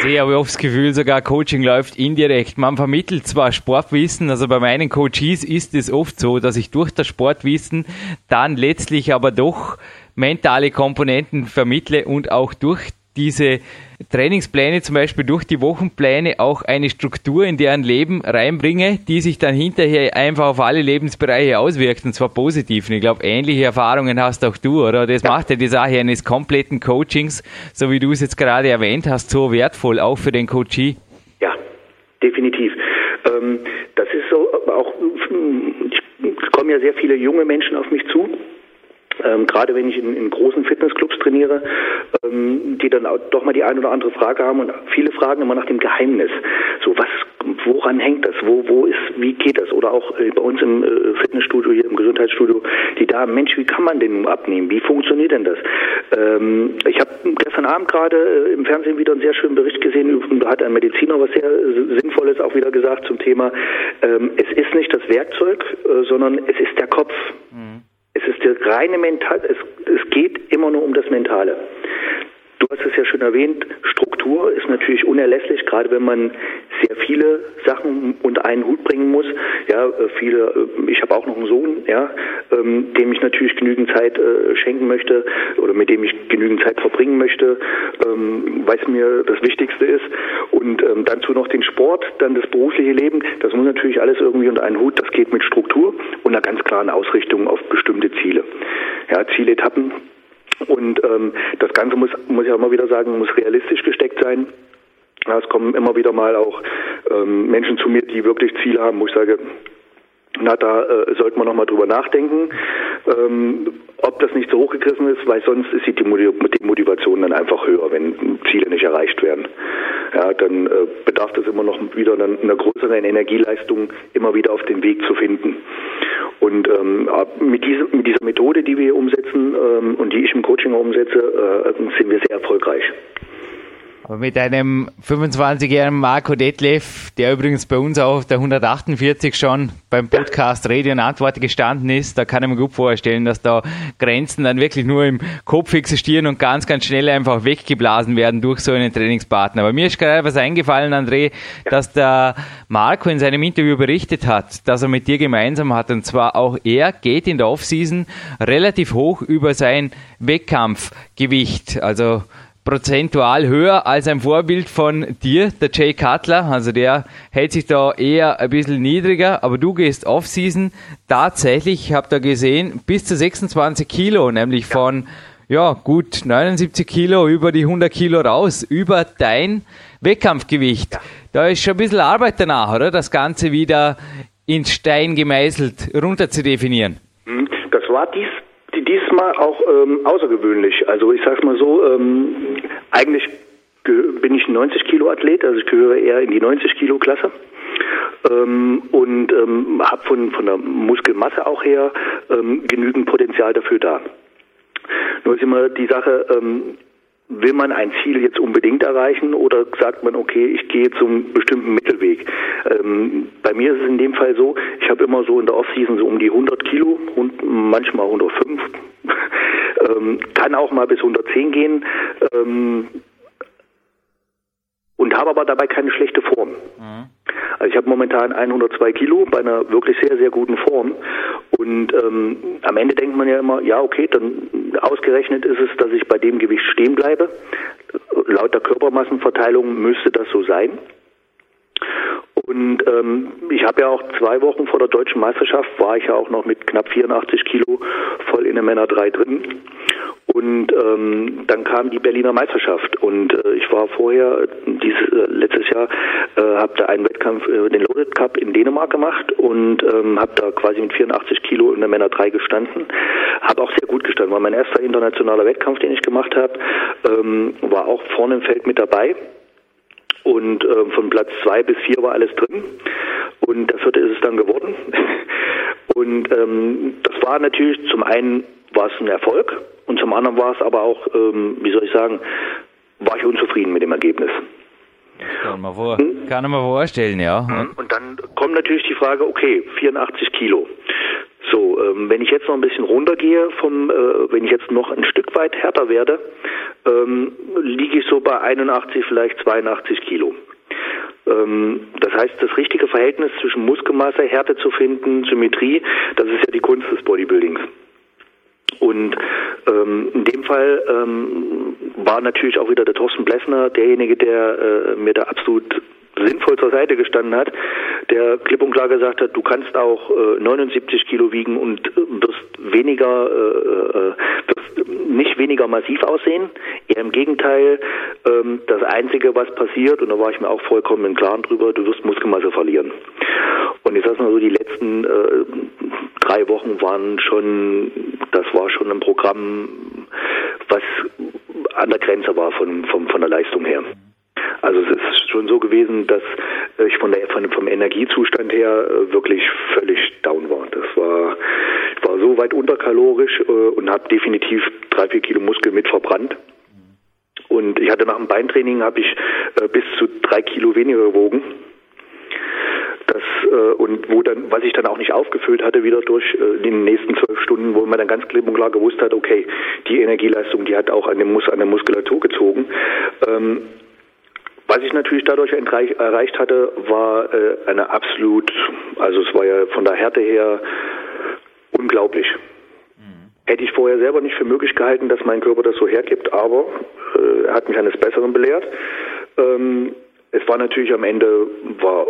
Ich habe oft das Gefühl, sogar Coaching läuft indirekt. Man vermittelt zwar Sportwissen, also bei meinen Coaches ist es oft so, dass ich durch das Sportwissen dann letztlich aber doch mentale Komponenten vermittle und auch durch diese Trainingspläne zum Beispiel durch die Wochenpläne auch eine Struktur in deren Leben reinbringe, die sich dann hinterher einfach auf alle Lebensbereiche auswirkt und zwar positiv. Und ich glaube, ähnliche Erfahrungen hast auch du, oder? Das ja. macht ja die Sache eines kompletten Coachings, so wie du es jetzt gerade erwähnt hast, so wertvoll, auch für den Coachee. Ja, definitiv. Ähm, das ist so, auch, es kommen ja sehr viele junge Menschen auf mich zu ähm, gerade wenn ich in, in, großen Fitnessclubs trainiere, ähm, die dann auch doch mal die eine oder andere Frage haben und viele fragen immer nach dem Geheimnis. So, was, woran hängt das? Wo, wo ist, wie geht das? Oder auch äh, bei uns im äh, Fitnessstudio, hier im Gesundheitsstudio, die Damen, Mensch, wie kann man den abnehmen? Wie funktioniert denn das? Ähm, ich habe gestern Abend gerade äh, im Fernsehen wieder einen sehr schönen Bericht gesehen, da hat ein Mediziner was sehr Sinnvolles auch wieder gesagt zum Thema, ähm, es ist nicht das Werkzeug, äh, sondern es ist der Kopf. Mhm. Es ist der reine Mental, es, es geht immer nur um das Mentale. Du hast es ja schon erwähnt, Struktur ist natürlich unerlässlich, gerade wenn man sehr viele Sachen unter einen Hut bringen muss. Ja, äh, viele, äh, ich habe auch noch einen Sohn, ja, ähm, dem ich natürlich genügend Zeit äh, schenken möchte oder mit dem ich genügend Zeit verbringen möchte, ähm, weil es mir das Wichtigste ist. Und ähm, dazu noch den Sport, dann das berufliche Leben, das muss natürlich alles irgendwie unter einen Hut. Das geht mit Struktur und einer ganz klaren Ausrichtung auf bestimmte Ziele. Ja, Zieletappen und ähm, das Ganze muss, muss ich auch immer wieder sagen, muss realistisch gesteckt sein. Ja, es kommen immer wieder mal auch ähm, Menschen zu mir, die wirklich Ziele haben, wo ich sage, na, da äh, sollte man nochmal drüber nachdenken, ähm, ob das nicht so hochgegriffen ist, weil sonst ist die Motivation dann einfach höher, wenn Ziele nicht erreicht werden. Ja, dann äh, bedarf es immer noch wieder einer größeren Energieleistung, immer wieder auf den Weg zu finden. Und ähm, mit, diesem, mit dieser Methode, die wir umsetzen ähm, und die ich im Coaching umsetze, äh, sind wir sehr erfolgreich. Mit einem 25-jährigen Marco Detlef, der übrigens bei uns auf der 148 schon beim Podcast Rede und Antwort gestanden ist, da kann ich mir gut vorstellen, dass da Grenzen dann wirklich nur im Kopf existieren und ganz, ganz schnell einfach weggeblasen werden durch so einen Trainingspartner. Aber mir ist gerade was eingefallen, André, dass der Marco in seinem Interview berichtet hat, dass er mit dir gemeinsam hat. Und zwar auch er geht in der Offseason relativ hoch über sein Wettkampfgewicht. Also prozentual höher als ein Vorbild von dir, der Jay Cutler. Also der hält sich da eher ein bisschen niedriger, aber du gehst Off-Season tatsächlich, ich habe da gesehen, bis zu 26 Kilo, nämlich von ja, gut 79 Kilo über die 100 Kilo raus, über dein Wettkampfgewicht. Da ist schon ein bisschen Arbeit danach, oder? Das Ganze wieder in Stein gemeißelt runter zu definieren. Hm, das war dies diesmal auch ähm, außergewöhnlich. Also ich sag's mal so, ähm, eigentlich bin ich ein 90 Kilo Athlet, also ich gehöre eher in die 90 Kilo Klasse. Ähm, und ähm, habe von, von der Muskelmasse auch her ähm, genügend Potenzial dafür da. Nur ist immer die Sache, ähm, will man ein Ziel jetzt unbedingt erreichen oder sagt man, okay, ich gehe zum bestimmten Mittelweg? Ähm, bei mir ist es in dem Fall so, ich habe immer so in der Offseason so um die 100 Kilo und manchmal 105, [laughs] ähm, kann auch mal bis 110 gehen. Ähm, und habe aber dabei keine schlechte Form. Mhm. Also ich habe momentan 102 Kilo bei einer wirklich sehr, sehr guten Form. Und ähm, am Ende denkt man ja immer, ja okay, dann ausgerechnet ist es, dass ich bei dem Gewicht stehen bleibe. Laut der Körpermassenverteilung müsste das so sein. Und ähm, ich habe ja auch zwei Wochen vor der deutschen Meisterschaft, war ich ja auch noch mit knapp 84 Kilo voll in der Männer 3 drin. Und ähm, dann kam die Berliner Meisterschaft und äh, ich war vorher dieses äh, letztes Jahr äh, habe da einen Wettkampf äh, den Loaded Cup in Dänemark gemacht und ähm, habe da quasi mit 84 Kilo in der Männer 3 gestanden, habe auch sehr gut gestanden. War mein erster internationaler Wettkampf, den ich gemacht habe, ähm, war auch vorne im Feld mit dabei und äh, von Platz zwei bis vier war alles drin und der vierte ist es dann geworden [laughs] und ähm, das war natürlich zum einen war es ein Erfolg und zum anderen war es aber auch, ähm, wie soll ich sagen, war ich unzufrieden mit dem Ergebnis. Kann man, vor, hm? kann man vorstellen, ja. Und dann kommt natürlich die Frage, okay, 84 Kilo. So, ähm, wenn ich jetzt noch ein bisschen runtergehe, vom, äh, wenn ich jetzt noch ein Stück weit härter werde, ähm, liege ich so bei 81, vielleicht 82 Kilo. Ähm, das heißt, das richtige Verhältnis zwischen Muskelmasse, Härte zu finden, Symmetrie, das ist ja die Kunst des Bodybuildings. Und ähm, in dem Fall ähm, war natürlich auch wieder der Thorsten Blessner derjenige, der äh, mir da absolut sinnvoll zur Seite gestanden hat, der klipp und klar gesagt hat, du kannst auch äh, 79 Kilo wiegen und äh, wirst weniger, äh, äh, wirst nicht weniger massiv aussehen. Eher im Gegenteil, ähm, das Einzige, was passiert, und da war ich mir auch vollkommen im Klaren drüber, du wirst Muskelmasse verlieren. Und ich sag mal so, die letzten äh, drei Wochen waren schon, das war schon ein Programm, was an der Grenze war von, von, von der Leistung her. Also es ist schon so gewesen, dass ich von der von, vom Energiezustand her äh, wirklich völlig down war. Das war ich war so weit unterkalorisch äh, und habe definitiv drei vier Kilo Muskel mit verbrannt. Und ich hatte nach dem Beintraining habe ich äh, bis zu drei Kilo weniger gewogen. Das, äh, und wo dann, was ich dann auch nicht aufgefüllt hatte, wieder durch äh, den nächsten zwölf Stunden, wo man dann ganz klipp und klar gewusst hat, okay, die Energieleistung, die hat auch an, dem Mus an der Muskulatur gezogen. Ähm, was ich natürlich dadurch erreicht hatte, war äh, eine absolut, also es war ja von der Härte her unglaublich. Mhm. Hätte ich vorher selber nicht für möglich gehalten, dass mein Körper das so hergibt, aber äh, er hat mich eines Besseren belehrt. Ähm, es war natürlich am Ende war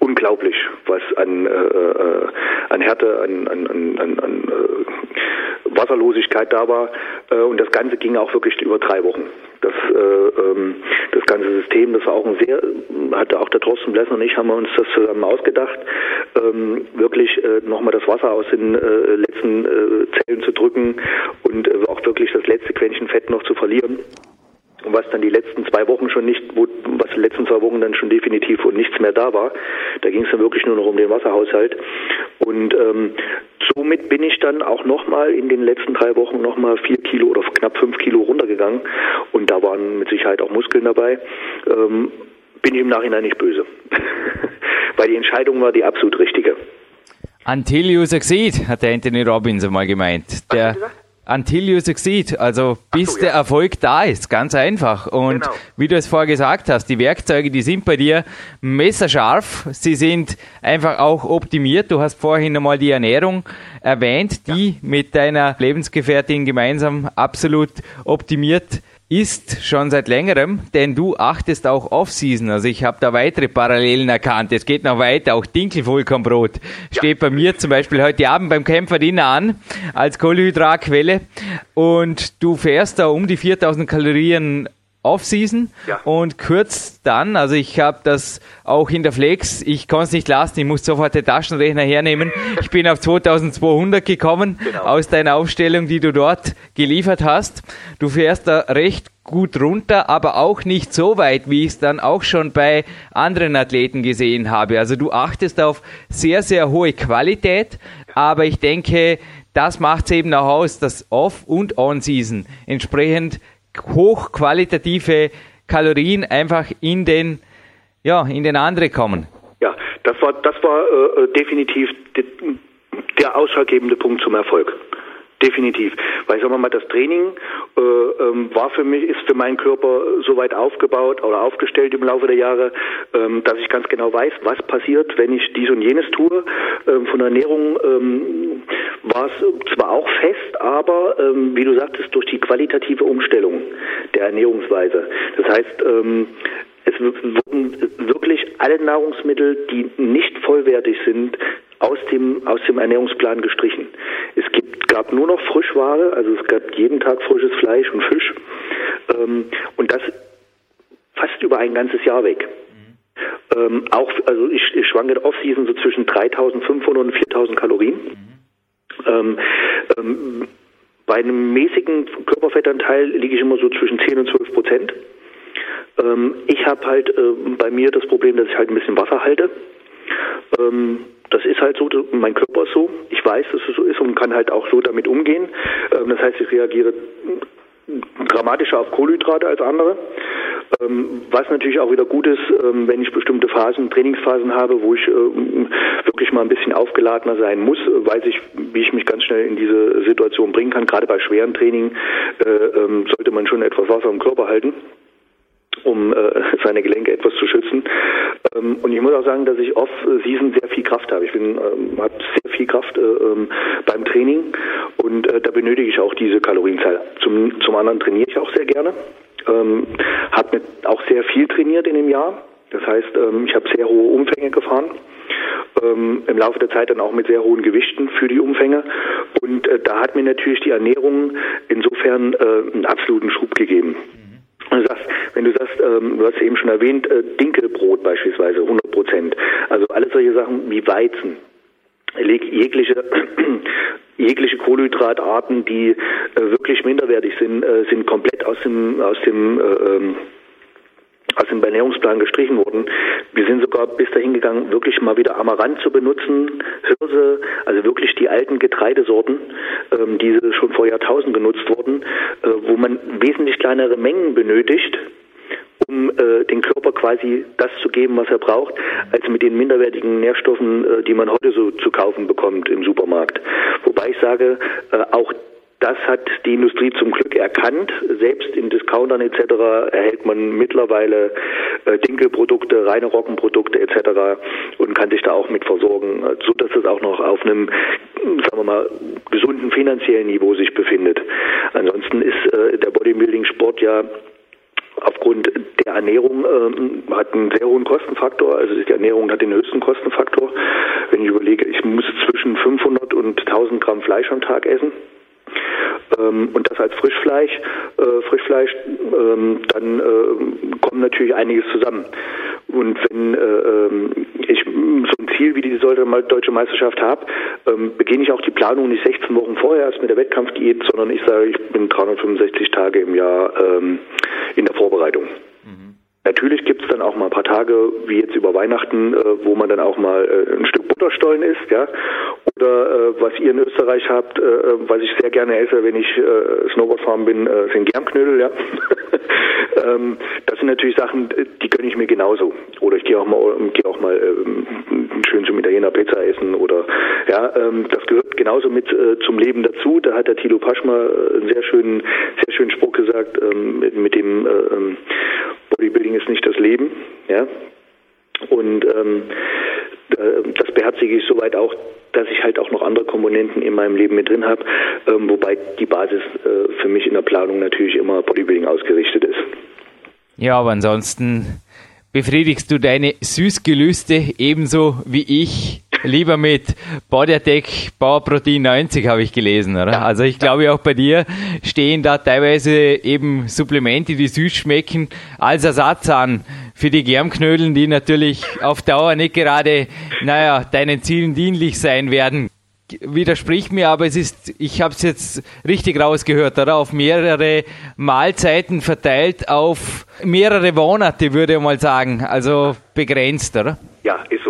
unglaublich, was an, äh, äh, an Härte, an, an, an, an äh, Wasserlosigkeit da war. Äh, und das Ganze ging auch wirklich über drei Wochen. Das, äh, ähm, das ganze System, das war auch ein sehr, hatte auch der Thorsten Blessner und ich, haben wir uns das zusammen ausgedacht, ähm, wirklich äh, nochmal das Wasser aus den letzten Zellen zu drücken und auch wirklich das letzte Quäntchen Fett noch zu verlieren was dann die letzten zwei Wochen schon nicht, wo, was die letzten zwei Wochen dann schon definitiv und nichts mehr da war. Da ging es dann wirklich nur noch um den Wasserhaushalt. Und ähm, somit bin ich dann auch nochmal in den letzten drei Wochen nochmal vier Kilo oder knapp fünf Kilo runtergegangen. Und da waren mit Sicherheit auch Muskeln dabei. Ähm, bin ich im Nachhinein nicht böse. [laughs] Weil die Entscheidung war die absolut richtige. Until you succeed, hat der Anthony Robbins einmal gemeint. Der, until you succeed, also bis so, der Erfolg da ist, ganz einfach. Und genau. wie du es vorher gesagt hast, die Werkzeuge, die sind bei dir messerscharf, sie sind einfach auch optimiert. Du hast vorhin einmal die Ernährung erwähnt, die ja. mit deiner Lebensgefährtin gemeinsam absolut optimiert ist schon seit längerem, denn du achtest auch Off-Season. Also ich habe da weitere Parallelen erkannt. Es geht noch weiter. Auch Dinkelvollkornbrot steht bei mir zum Beispiel heute Abend beim Kämpferdiener an als Kohlenhydratquelle. Und du fährst da um die 4000 Kalorien Off-Season ja. und kurz dann, also ich habe das auch in der Flex, ich konnte es nicht lassen, ich muss sofort den Taschenrechner hernehmen. Ich bin auf 2200 gekommen genau. aus deiner Aufstellung, die du dort geliefert hast. Du fährst da recht gut runter, aber auch nicht so weit, wie ich es dann auch schon bei anderen Athleten gesehen habe. Also du achtest auf sehr, sehr hohe Qualität, aber ich denke, das macht es eben auch aus, dass Off- und On-Season entsprechend hochqualitative Kalorien einfach in den, ja, in den andere kommen. Ja, das war, das war äh, definitiv der ausschlaggebende Punkt zum Erfolg. Definitiv. Weil sagen wir mal, das Training äh, ähm, war für mich, ist für meinen Körper so weit aufgebaut oder aufgestellt im Laufe der Jahre, ähm, dass ich ganz genau weiß, was passiert, wenn ich dies und jenes tue. Ähm, von der Ernährung ähm, war es zwar auch fest, aber ähm, wie du sagtest, durch die qualitative Umstellung der Ernährungsweise. Das heißt, ähm, es wurden wirklich alle Nahrungsmittel, die nicht vollwertig sind, aus dem, aus dem Ernährungsplan gestrichen. Gab nur noch Frischware, also es gab jeden Tag frisches Fleisch und Fisch. Ähm, und das fast über ein ganzes Jahr weg. Mhm. Ähm, auch, also ich, ich schwanke Off-Season so zwischen 3500 und 4000 Kalorien. Mhm. Ähm, ähm, bei einem mäßigen Körperfettanteil liege ich immer so zwischen 10 und 12 Prozent. Ähm, ich habe halt äh, bei mir das Problem, dass ich halt ein bisschen Wasser halte. Das ist halt so, mein Körper ist so. Ich weiß, dass es so ist und kann halt auch so damit umgehen. Ähm, das heißt, ich reagiere dramatischer auf Kohlenhydrate als andere. Ähm, was natürlich auch wieder gut ist, ähm, wenn ich bestimmte Phasen, Trainingsphasen habe, wo ich wirklich mal ein bisschen aufgeladener sein muss, weiß ich, wie ich mich ganz schnell in diese Situation bringen kann. Gerade bei schweren Training äh, sollte man schon etwas Wasser im Körper halten. Um äh, [laughs] seine Gelenke etwas zu schützen. Ähm, und ich muss auch sagen, dass ich off-season sehr viel Kraft habe. Ich bin, ähm, habe sehr viel Kraft äh, ähm, beim Training und äh, da benötige ich auch diese Kalorienzahl. Zum, zum anderen trainiere ich auch sehr gerne. Ähm, habe auch sehr viel trainiert in dem Jahr. Das heißt, ähm, ich habe sehr hohe Umfänge gefahren. Ähm, Im Laufe der Zeit dann auch mit sehr hohen Gewichten für die Umfänge. Und äh, da hat mir natürlich die Ernährung insofern äh, einen absoluten Schub gegeben. Du sagst, wenn du sagst, ähm, du hast eben schon erwähnt, äh, Dinkelbrot beispielsweise, 100 Prozent. Also alle solche Sachen wie Weizen, jegliche [clears throat] jegliche Kohlenhydratarten, die äh, wirklich minderwertig sind, äh, sind komplett aus dem aus dem äh, ähm, aus dem Ernährungsplan gestrichen worden. Wir sind sogar bis dahin gegangen, wirklich mal wieder Amaranth zu benutzen, Hirse, also wirklich die alten Getreidesorten, ähm, die schon vor Jahrtausenden genutzt wurden, äh, wo man wesentlich kleinere Mengen benötigt, um äh, den Körper quasi das zu geben, was er braucht, als mit den minderwertigen Nährstoffen, äh, die man heute so zu kaufen bekommt im Supermarkt. Wobei ich sage, äh, auch das hat die Industrie zum Glück erkannt. Selbst in Discountern etc. erhält man mittlerweile äh, Dinkelprodukte, reine Roggenprodukte etc. und kann sich da auch mit versorgen, äh, so dass es auch noch auf einem, sagen wir mal, gesunden finanziellen Niveau sich befindet. Ansonsten ist äh, der Bodybuilding-Sport ja aufgrund der Ernährung ähm, hat einen sehr hohen Kostenfaktor. Also die Ernährung hat den höchsten Kostenfaktor. Wenn ich überlege, ich muss zwischen 500 und 1000 Gramm Fleisch am Tag essen ähm, und das als Frischfleisch, äh, Frischfleisch, ähm, dann äh, kommt natürlich einiges zusammen. Und wenn äh, ähm, ich so ein Ziel wie die deutsche Meisterschaft habe, ähm, beginne ich auch die Planung nicht 16 Wochen vorher erst mit der Wettkampfdiät, sondern ich sage, ich bin 365 Tage im Jahr ähm, in der Vorbereitung. Natürlich gibt es dann auch mal ein paar Tage, wie jetzt über Weihnachten, äh, wo man dann auch mal äh, ein Stück Butterstollen isst, ja, oder äh, was ihr in Österreich habt, äh, was ich sehr gerne esse, wenn ich äh, Snowboardfahren bin, äh, sind Germknödel, ja. [laughs] ähm, das sind natürlich Sachen, die gönne ich mir genauso. Oder ich gehe auch mal, gehe auch mal ähm, schön zum Italiener Pizza essen oder ja, ähm, das gehört genauso mit äh, zum Leben dazu. Da hat der Thilo Paschma äh, einen sehr schönen, sehr schönen Spruch gesagt, ähm, mit, mit dem äh, ähm, Bodybuilding ist nicht das Leben, ja. Und ähm, das beherzige ich soweit auch, dass ich halt auch noch andere Komponenten in meinem Leben mit drin habe, ähm, wobei die Basis äh, für mich in der Planung natürlich immer Bodybuilding ausgerichtet ist. Ja, aber ansonsten befriedigst du deine Süßgelüste ebenso wie ich lieber mit Body Attack Power Protein 90 habe ich gelesen, oder? Ja. Also ich glaube auch bei dir stehen da teilweise eben Supplemente, die süß schmecken, als Ersatz an für die Germknödeln, die natürlich auf Dauer nicht gerade, naja, deinen Zielen dienlich sein werden widerspricht mir, aber es ist, ich habe es jetzt richtig rausgehört, oder? Auf mehrere Mahlzeiten verteilt auf mehrere Monate, würde ich mal sagen. Also begrenzt, oder? Ja, ist so.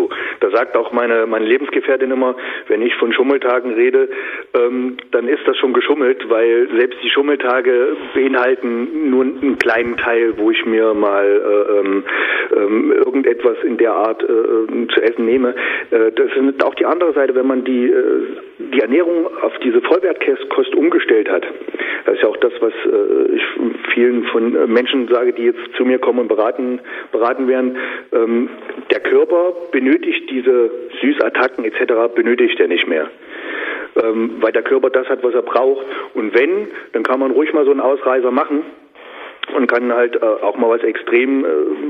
Sagt auch meine, meine Lebensgefährtin immer, wenn ich von Schummeltagen rede, ähm, dann ist das schon geschummelt, weil selbst die Schummeltage beinhalten nur einen kleinen Teil, wo ich mir mal äh, ähm, ähm irgendetwas in der Art äh, äh, zu essen nehme. Äh, das ist auch die andere Seite, wenn man die, äh, die Ernährung auf diese Vollwertkost umgestellt hat. Das ist ja auch das, was äh, ich vielen von Menschen sage, die jetzt zu mir kommen und beraten, beraten werden. Ähm, der Körper benötigt diese Süßattacken etc. benötigt er nicht mehr. Ähm, weil der Körper das hat, was er braucht. Und wenn, dann kann man ruhig mal so einen Ausreißer machen und kann halt äh, auch mal was extrem, äh,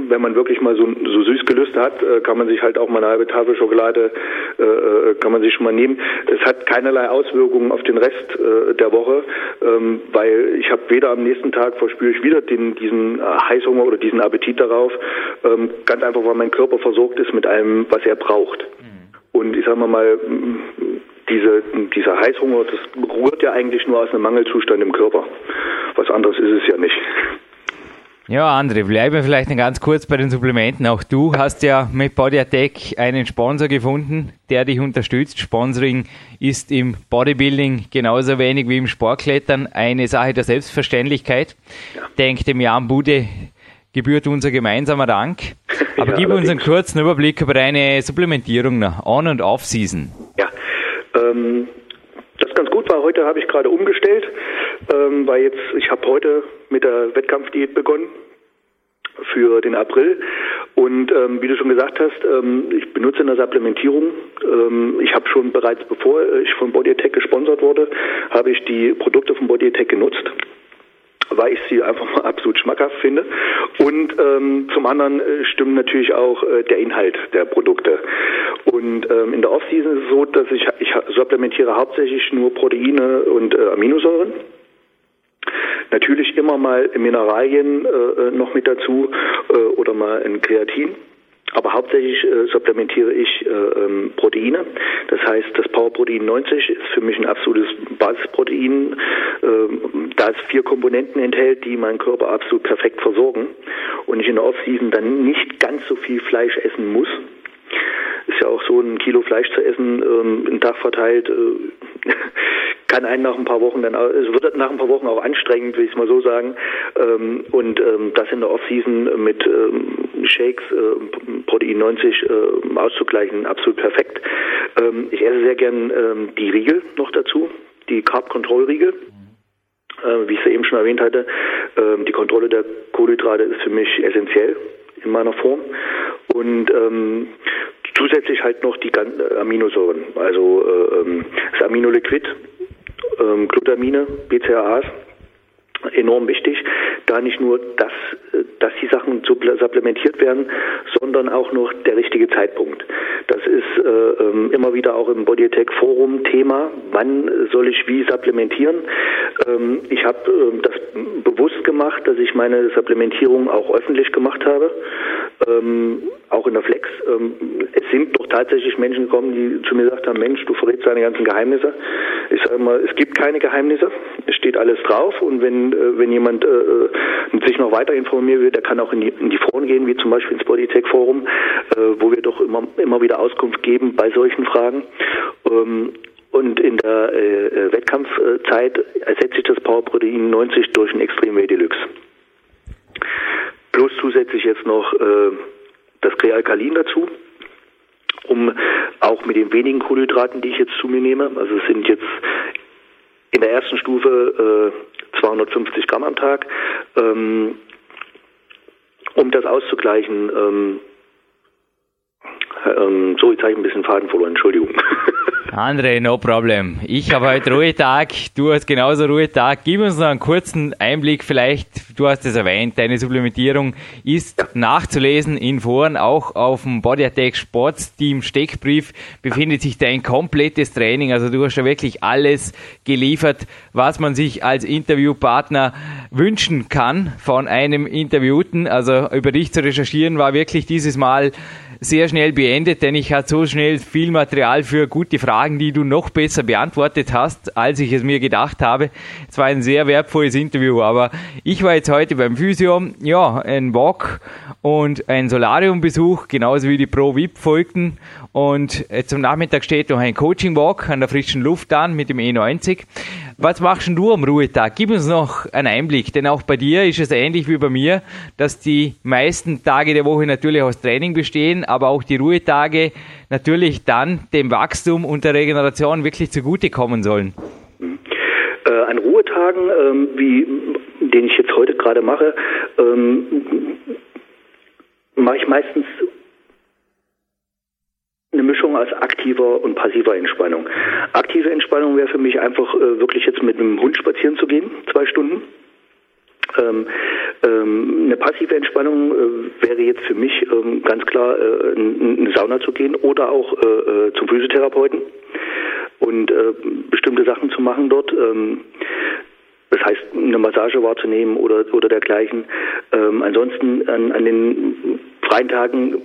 wenn man wirklich mal so, so süß Gelüste hat, äh, kann man sich halt auch mal eine halbe Tafel Schokolade, äh, äh, kann man sich schon mal nehmen. Es hat keinerlei Auswirkungen auf den Rest äh, der Woche, ähm, weil ich habe weder am nächsten Tag verspüre ich wieder den, diesen Heißhunger oder diesen Appetit darauf, ähm, ganz einfach, weil mein Körper versorgt ist mit allem, was er braucht. Und ich sage mal, diese, dieser Heißhunger, das rührt ja eigentlich nur aus einem Mangelzustand im Körper. Was anderes ist es ja nicht. Ja, André, bleiben wir vielleicht ganz kurz bei den Supplementen. Auch du hast ja mit Body Attack einen Sponsor gefunden, der dich unterstützt. Sponsoring ist im Bodybuilding genauso wenig wie im Sportklettern eine Sache der Selbstverständlichkeit. Ja. Denkt dem Jan Bude gebührt unser gemeinsamer Dank. Aber [laughs] ja, gib uns einen kurzen Überblick über deine Supplementierung nach On- und Off-Season. Ähm, das ganz gut, weil heute habe ich gerade umgestellt, ähm, weil jetzt, ich habe heute mit der Wettkampfdiät begonnen. für den April. Und ähm, wie du schon gesagt hast, ähm, ich benutze in der Supplementierung. Ähm, ich habe schon bereits, bevor ich von Body Attack gesponsert wurde, habe ich die Produkte von Body Attack genutzt weil ich sie einfach mal absolut schmackhaft finde. Und ähm, zum anderen äh, stimmt natürlich auch äh, der Inhalt der Produkte. Und ähm, in der Off-Season ist es so, dass ich, ich supplementiere hauptsächlich nur Proteine und äh, Aminosäuren. Natürlich immer mal Mineralien äh, noch mit dazu äh, oder mal ein Kreatin. Aber hauptsächlich äh, supplementiere ich äh, ähm, Proteine. Das heißt, das Powerprotein 90 ist für mich ein absolutes Basisprotein, äh, da es vier Komponenten enthält, die meinen Körper absolut perfekt versorgen und ich in der Offseason dann nicht ganz so viel Fleisch essen muss. Ist ja auch so, ein Kilo Fleisch zu essen, ähm, einen Tag verteilt, äh, [laughs] kann einen nach ein paar Wochen dann, es wird nach ein paar Wochen auch anstrengend, will ich es mal so sagen. Ähm, und ähm, das in der Offseason mit ähm, Shakes, äh, Protein 90 äh, auszugleichen, absolut perfekt. Ich esse sehr gern die Riegel noch dazu, die Carb Control Riegel. Äh, wie ich es eben schon erwähnt hatte, die Kontrolle der Kohlenhydrate ist für mich essentiell in meiner Form. Und ähm, zusätzlich halt noch die Aminosäuren, also äh, ähm, das Aminoliquid ähm, Glutamine, BCAAs, enorm wichtig, da nicht nur, dass, dass die Sachen supplementiert werden, sondern auch noch der richtige Zeitpunkt. Das ist äh, ähm, immer wieder auch im Bodytech Forum Thema, wann soll ich wie supplementieren. Ähm, ich habe äh, das bewusst gemacht, dass ich meine Supplementierung auch öffentlich gemacht habe, ähm, auch in der Flex. Ähm, es sind doch tatsächlich Menschen gekommen, die zu mir gesagt haben, Mensch, du verrätst deine ganzen Geheimnisse. Ich sage mal, es gibt keine Geheimnisse, es steht alles drauf und wenn, äh, wenn jemand äh, äh, sich noch weiter informieren will, der kann auch in die, in die Foren gehen, wie zum Beispiel ins Bodytech Forum, äh, wo wir doch immer, immer wieder Auskunft geben bei solchen Fragen. Ähm, und in der äh, äh Wettkampfzeit ersetze ich das Powerprotein 90 durch ein Extreme Deluxe. Plus zusätzlich jetzt noch äh, das Krealkalin dazu, um auch mit den wenigen Kohlenhydraten, die ich jetzt zu mir nehme, also es sind jetzt in der ersten Stufe äh, 250 Gramm am Tag, ähm, um das auszugleichen. Ähm, ähm, so, jetzt habe ich ein bisschen Faden verloren, Entschuldigung. [laughs] André, no problem. Ich habe heute Ruhetag, du hast genauso Ruhetag. Gib uns noch einen kurzen Einblick, vielleicht, du hast es erwähnt, deine Supplementierung ist nachzulesen in Foren, auch auf dem Body Attack Sports Team Steckbrief befindet sich dein komplettes Training, also du hast ja wirklich alles geliefert, was man sich als Interviewpartner wünschen kann von einem Interviewten. Also über dich zu recherchieren war wirklich dieses Mal sehr schnell beendet, denn ich hatte so schnell viel Material für gute Fragen, die du noch besser beantwortet hast, als ich es mir gedacht habe. Es war ein sehr wertvolles Interview, aber ich war jetzt heute beim Physio, ja, ein Walk und ein Solariumbesuch, genauso wie die Pro VIP folgten und zum Nachmittag steht noch ein Coaching Walk an der frischen Luft an mit dem E90. Was machst du am Ruhetag? Gib uns noch einen Einblick, denn auch bei dir ist es ähnlich wie bei mir, dass die meisten Tage der Woche natürlich aus Training bestehen, aber auch die Ruhetage natürlich dann dem Wachstum und der Regeneration wirklich zugutekommen sollen. Äh, an Ruhetagen, ähm, wie den ich jetzt heute gerade mache, ähm, mache ich meistens eine Mischung aus aktiver und passiver Entspannung. Aktive Entspannung wäre für mich einfach äh, wirklich jetzt mit einem Hund spazieren zu gehen, zwei Stunden. Ähm, ähm, eine passive Entspannung äh, wäre jetzt für mich ähm, ganz klar äh, in, eine Sauna zu gehen oder auch äh, äh, zum Physiotherapeuten und äh, bestimmte Sachen zu machen dort. Ähm, das heißt, eine Massage wahrzunehmen oder, oder dergleichen. Ähm, ansonsten an, an den freien Tagen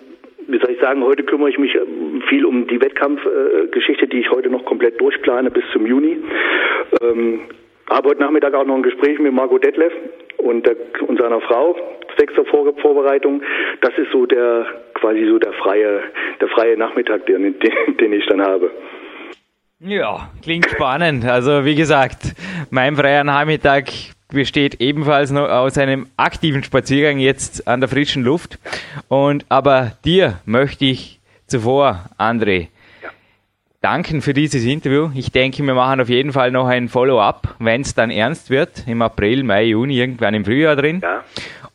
wie soll ich sagen, heute kümmere ich mich äh, viel um die Wettkampfgeschichte, die ich heute noch komplett durchplane bis zum Juni. Ähm, habe heute Nachmittag auch noch ein Gespräch mit Margot Detlef und, der, und seiner Frau zwecks der Vor Vorbereitung. Das ist so der quasi so der freie der freie Nachmittag, den, den, den ich dann habe. Ja, klingt spannend. Also wie gesagt, mein freier Nachmittag besteht ebenfalls noch aus einem aktiven Spaziergang jetzt an der frischen Luft. Und aber dir möchte ich zuvor, André, danken für dieses Interview. Ich denke, wir machen auf jeden Fall noch ein Follow-up, wenn es dann ernst wird, im April, Mai, Juni, irgendwann im Frühjahr drin. Ja.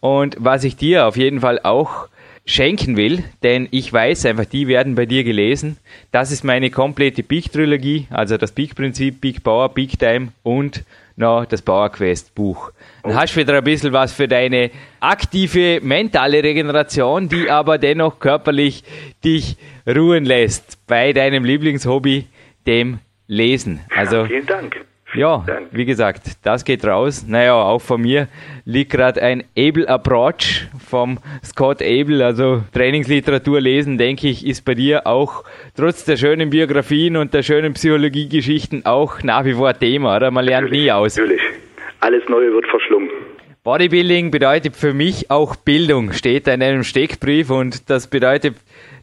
Und was ich dir auf jeden Fall auch schenken will, denn ich weiß einfach, die werden bei dir gelesen. Das ist meine komplette Peak-Trilogie, also das Peak-Prinzip, Peak Power, Peak Time und noch das Power Quest Buch. Dann hast du wieder ein bisschen was für deine aktive mentale Regeneration, die aber dennoch körperlich dich ruhen lässt bei deinem Lieblingshobby, dem Lesen. Also, ja, vielen Dank. Ja, wie gesagt, das geht raus. Naja, auch von mir liegt gerade ein Able Approach vom Scott Able, also Trainingsliteratur lesen, denke ich, ist bei dir auch trotz der schönen Biografien und der schönen Psychologiegeschichten auch nach wie vor Thema, oder? Man lernt natürlich, nie aus. Natürlich. Alles Neue wird verschlungen. Bodybuilding bedeutet für mich auch Bildung, steht da in einem Steckbrief und das bedeutet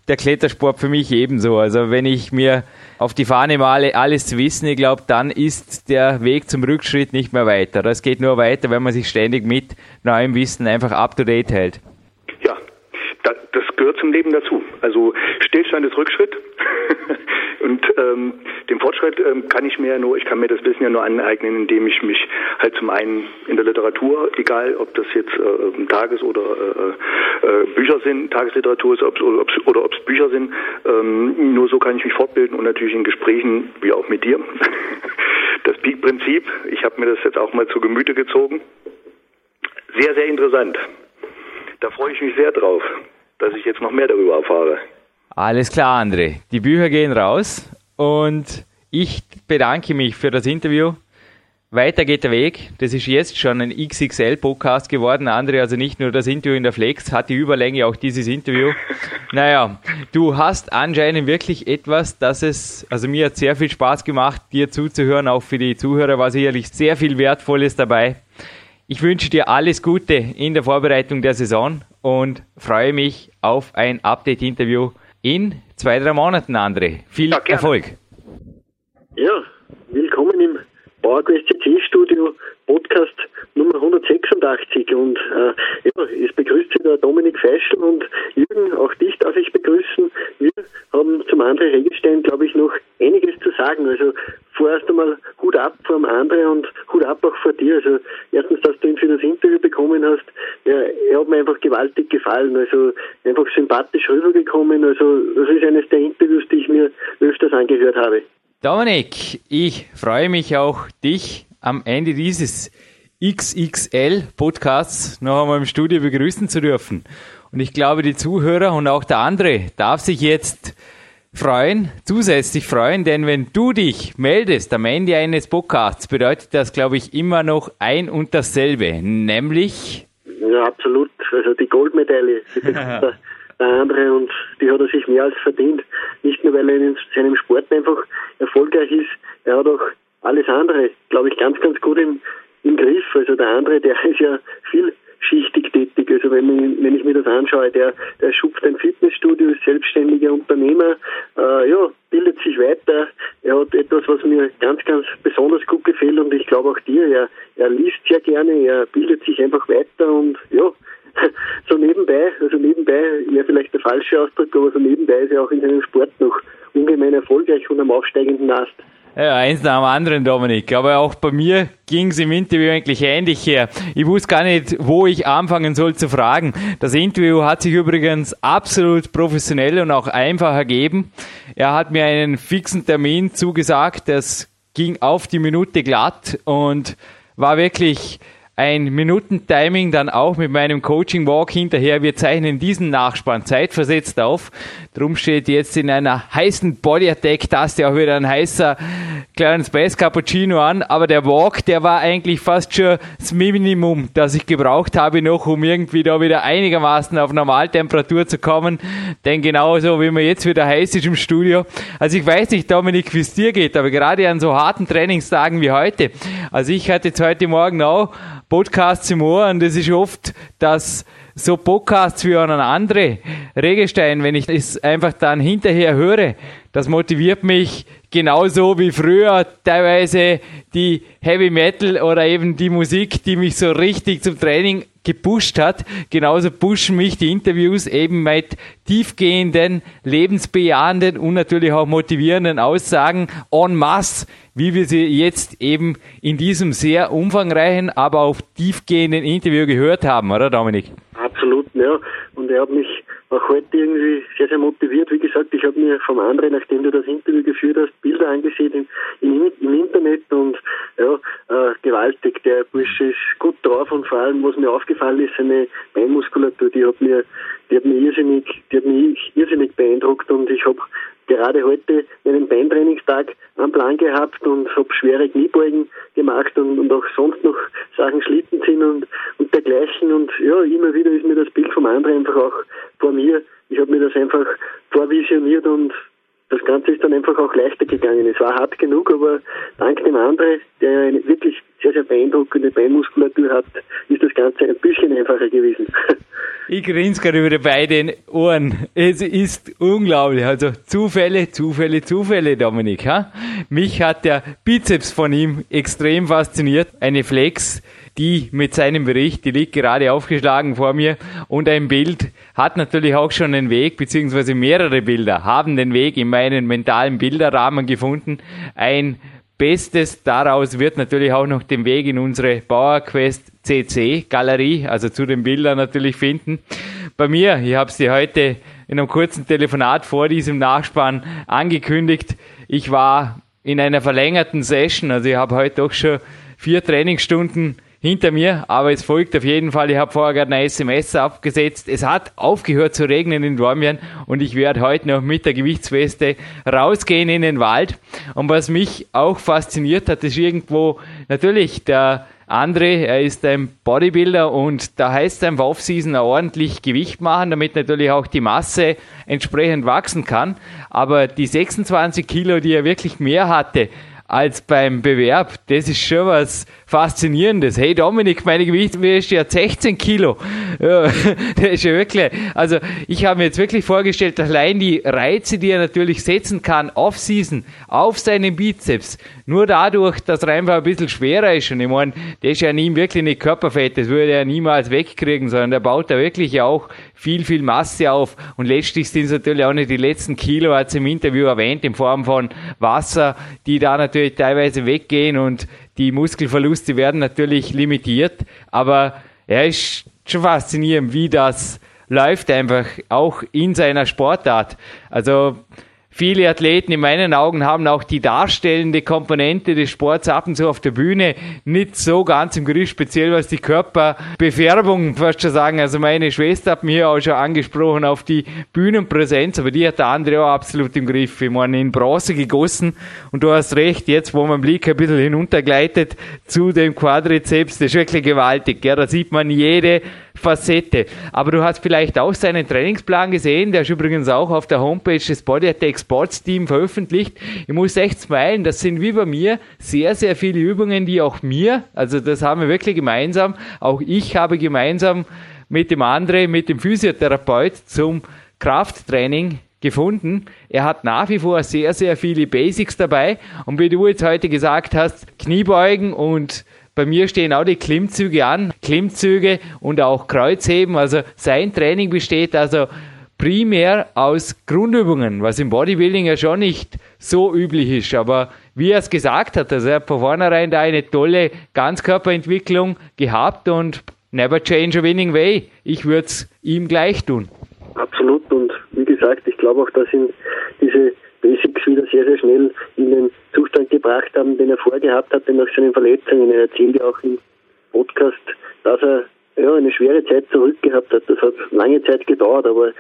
der Klettersport für mich ebenso. Also wenn ich mir auf die Fahne male, alles zu wissen, ich glaube, dann ist der Weg zum Rückschritt nicht mehr weiter. Das geht nur weiter, wenn man sich ständig mit neuem Wissen einfach up-to-date hält. Ja, das gehört zum Leben dazu. Also Stillstand ist Rückschritt [laughs] und ähm, den Fortschritt ähm, kann ich mir nur, ich kann mir das Wissen ja nur aneignen, indem ich mich halt zum einen in der Literatur, egal ob das jetzt äh, Tages- oder äh, äh, Bücher sind, Tagesliteratur ist ob's, oder ob oder ob es Bücher sind, ähm, nur so kann ich mich fortbilden und natürlich in Gesprächen, wie auch mit dir. [laughs] Das Peak-Prinzip, ich habe mir das jetzt auch mal zu Gemüte gezogen. Sehr, sehr interessant. Da freue ich mich sehr drauf, dass ich jetzt noch mehr darüber erfahre. Alles klar, André. Die Bücher gehen raus und ich bedanke mich für das Interview. Weiter geht der Weg. Das ist jetzt schon ein XXL-Podcast geworden, André. Also nicht nur das Interview in der Flex, hat die Überlänge auch dieses Interview. [laughs] naja, du hast anscheinend wirklich etwas, dass es, also mir hat sehr viel Spaß gemacht, dir zuzuhören. Auch für die Zuhörer war sicherlich sehr viel Wertvolles dabei. Ich wünsche dir alles Gute in der Vorbereitung der Saison und freue mich auf ein Update-Interview in zwei, drei Monaten, André. Viel ja, Erfolg. Ja, willkommen im PowerQuest CC Studio Podcast Nummer 186 und äh, ja, es begrüßt Sie der Dominik Feischl und Jürgen, auch dich darf ich begrüßen. Wir haben zum André Regenstein, glaube ich, noch einiges zu sagen. Also vorerst einmal Hut ab vor dem André und Hut ab auch vor dir. Also erstens, dass du ihn für das Interview bekommen hast. Ja, er hat mir einfach gewaltig gefallen. Also einfach sympathisch rübergekommen. Also das ist eines der Interviews, die ich mir öfters angehört habe. Dominik, ich freue mich auch, dich am Ende dieses XXL-Podcasts noch einmal im Studio begrüßen zu dürfen. Und ich glaube, die Zuhörer und auch der andere darf sich jetzt freuen, zusätzlich freuen, denn wenn du dich meldest am Ende eines Podcasts, bedeutet das, glaube ich, immer noch ein und dasselbe, nämlich... Ja, absolut. Also die Goldmedaille. [laughs] der andere und die hat er sich mehr als verdient. Nicht nur, weil er in seinem Sport einfach erfolgreich ist, er hat auch alles andere, glaube ich, ganz, ganz gut im, im Griff. Also der andere, der [laughs] ist ja vielschichtig tätig. Also wenn, ich, wenn ich mir das anschaue, der, der schupft ein Fitnessstudio, ist selbstständiger Unternehmer, äh, ja, bildet sich weiter. Er hat etwas, was mir ganz, ganz besonders gut gefällt und ich glaube auch dir. Er, er liest sehr gerne, er bildet sich einfach weiter und ja, [laughs] so nebenbei, also nebenbei wäre vielleicht der falsche Ausdruck, aber so nebenbei ist er auch in seinem Sport noch ungemein erfolgreich und am aufsteigenden Ast. Ja, eins nach dem anderen, Dominik. Aber auch bei mir ging es im Interview eigentlich ähnlich her. Ich wusste gar nicht, wo ich anfangen soll zu fragen. Das Interview hat sich übrigens absolut professionell und auch einfach ergeben. Er hat mir einen fixen Termin zugesagt. Das ging auf die Minute glatt und war wirklich ein Minutentiming dann auch mit meinem Coaching Walk hinterher. Wir zeichnen diesen Nachspann zeitversetzt auf. Drum steht jetzt in einer heißen Body Attack Taste auch wieder ein heißer kleinen Space Cappuccino an. Aber der Walk, der war eigentlich fast schon das Minimum, das ich gebraucht habe noch, um irgendwie da wieder einigermaßen auf Normaltemperatur zu kommen. Denn genauso wie man jetzt wieder heiß ist im Studio. Also ich weiß nicht, Dominik, wie es dir geht, aber gerade an so harten Trainingstagen wie heute. Also ich hatte jetzt heute Morgen auch Podcasts im Ohr und das ist oft, dass so Podcasts wie einen andere Regestein, wenn ich es einfach dann hinterher höre, das motiviert mich genauso wie früher teilweise die Heavy Metal oder eben die Musik, die mich so richtig zum Training gepusht hat. Genauso pushen mich die Interviews eben mit tiefgehenden, lebensbejahenden und natürlich auch motivierenden Aussagen en masse, wie wir sie jetzt eben in diesem sehr umfangreichen, aber auch tiefgehenden Interview gehört haben, oder Dominik? Absolut, ja. Und er hat mich auch heute irgendwie sehr, sehr motiviert. Wie gesagt, ich habe mir vom anderen, nachdem du das Interview geführt hast, Bilder angesehen im, im, im Internet und ja, äh, gewaltig. Der Bursche ist gut drauf und vor allem, was mir aufgefallen ist, seine Beinmuskulatur, die hat mir, die hat mir irrsinnig, die hat mich irrsinnig beeindruckt und ich habe gerade heute meinen Beintrainingstag am Plan gehabt und habe schwere Kniebeugen gemacht und, und auch sonst noch Sachen Schlittenziehen und, und dergleichen. Und ja, immer wieder ist mir das Bild vom anderen einfach auch vor mir. Ich habe mir das einfach vorvisioniert und das Ganze ist dann einfach auch leichter gegangen. Es war hart genug, aber dank dem André, der eine wirklich sehr, sehr beeindruckende Beinmuskulatur hat, ist das Ganze ein bisschen einfacher gewesen. [laughs] Ich grinse gerade über beide Ohren. Es ist unglaublich. Also Zufälle, Zufälle, Zufälle, Dominik. Ha? Mich hat der Bizeps von ihm extrem fasziniert. Eine Flex, die mit seinem Bericht, die liegt gerade aufgeschlagen vor mir. Und ein Bild hat natürlich auch schon einen Weg, beziehungsweise mehrere Bilder haben den Weg in meinen mentalen Bilderrahmen gefunden. Ein Bestes daraus wird natürlich auch noch den Weg in unsere PowerQuest CC Galerie, also zu den Bildern natürlich finden. Bei mir, ich habe sie heute in einem kurzen Telefonat vor diesem Nachspann angekündigt. Ich war in einer verlängerten Session, also ich habe heute doch schon vier Trainingsstunden hinter mir, aber es folgt auf jeden Fall. Ich habe vorher gerade eine SMS abgesetzt. Es hat aufgehört zu regnen in Dormien und ich werde heute noch mit der Gewichtsweste rausgehen in den Wald. Und was mich auch fasziniert hat, ist irgendwo natürlich der André, er ist ein Bodybuilder und da heißt es einfach Off-Season ordentlich Gewicht machen, damit natürlich auch die Masse entsprechend wachsen kann. Aber die 26 Kilo, die er wirklich mehr hatte, als beim Bewerb. Das ist schon was Faszinierendes. Hey Dominik, meine Gewichtsweste hat 16 Kilo. Ja, [laughs] das ist ja wirklich, also ich habe mir jetzt wirklich vorgestellt, allein die Reize, die er natürlich setzen kann, off-season, auf seinen Bizeps, nur dadurch, dass er einfach ein bisschen schwerer ist. Und ich meine, das ist ja nie wirklich nicht Körperfett, das würde er niemals wegkriegen, sondern der baut da wirklich auch viel, viel Masse auf. Und letztlich sind es natürlich auch nicht die letzten Kilo, hat es im Interview erwähnt, in Form von Wasser, die da natürlich teilweise weggehen und die Muskelverluste werden natürlich limitiert. Aber er ist schon faszinierend, wie das läuft einfach auch in seiner Sportart. Also Viele Athleten in meinen Augen haben auch die darstellende Komponente des Sports ab und zu auf der Bühne nicht so ganz im Griff, speziell was die Körperbefärbung, fast schon sagen. Also meine Schwester hat mir auch schon angesprochen auf die Bühnenpräsenz, aber die hat der andere auch absolut im Griff. Ich meine, in Bronze gegossen und du hast recht, jetzt wo mein Blick ein bisschen hinuntergleitet zu dem Quadrizeps, das ist wirklich gewaltig. Ja, da sieht man jede Facette. Aber du hast vielleicht auch seinen Trainingsplan gesehen, der ist übrigens auch auf der Homepage des Body Attack Sports Team veröffentlicht. Ich muss echt smilen, das sind wie bei mir sehr, sehr viele Übungen, die auch mir, also das haben wir wirklich gemeinsam, auch ich habe gemeinsam mit dem André, mit dem Physiotherapeut zum Krafttraining gefunden. Er hat nach wie vor sehr, sehr viele Basics dabei. Und wie du jetzt heute gesagt hast, Kniebeugen und bei mir stehen auch die Klimmzüge an, Klimmzüge und auch Kreuzheben. Also sein Training besteht also primär aus Grundübungen, was im Bodybuilding ja schon nicht so üblich ist. Aber wie er es gesagt hat, also er hat von vornherein da eine tolle Ganzkörperentwicklung gehabt und never change a winning way. Ich würde es ihm gleich tun. Absolut und wie gesagt, ich glaube auch, dass ihn diese Basics wieder sehr, sehr schnell in den Zustand gebracht haben, den er vorgehabt hatte nach seinen Verletzungen. Er erzählt ja auch im Podcast, dass er ja, eine schwere Zeit zurückgehabt hat. Das hat lange Zeit gedauert, aber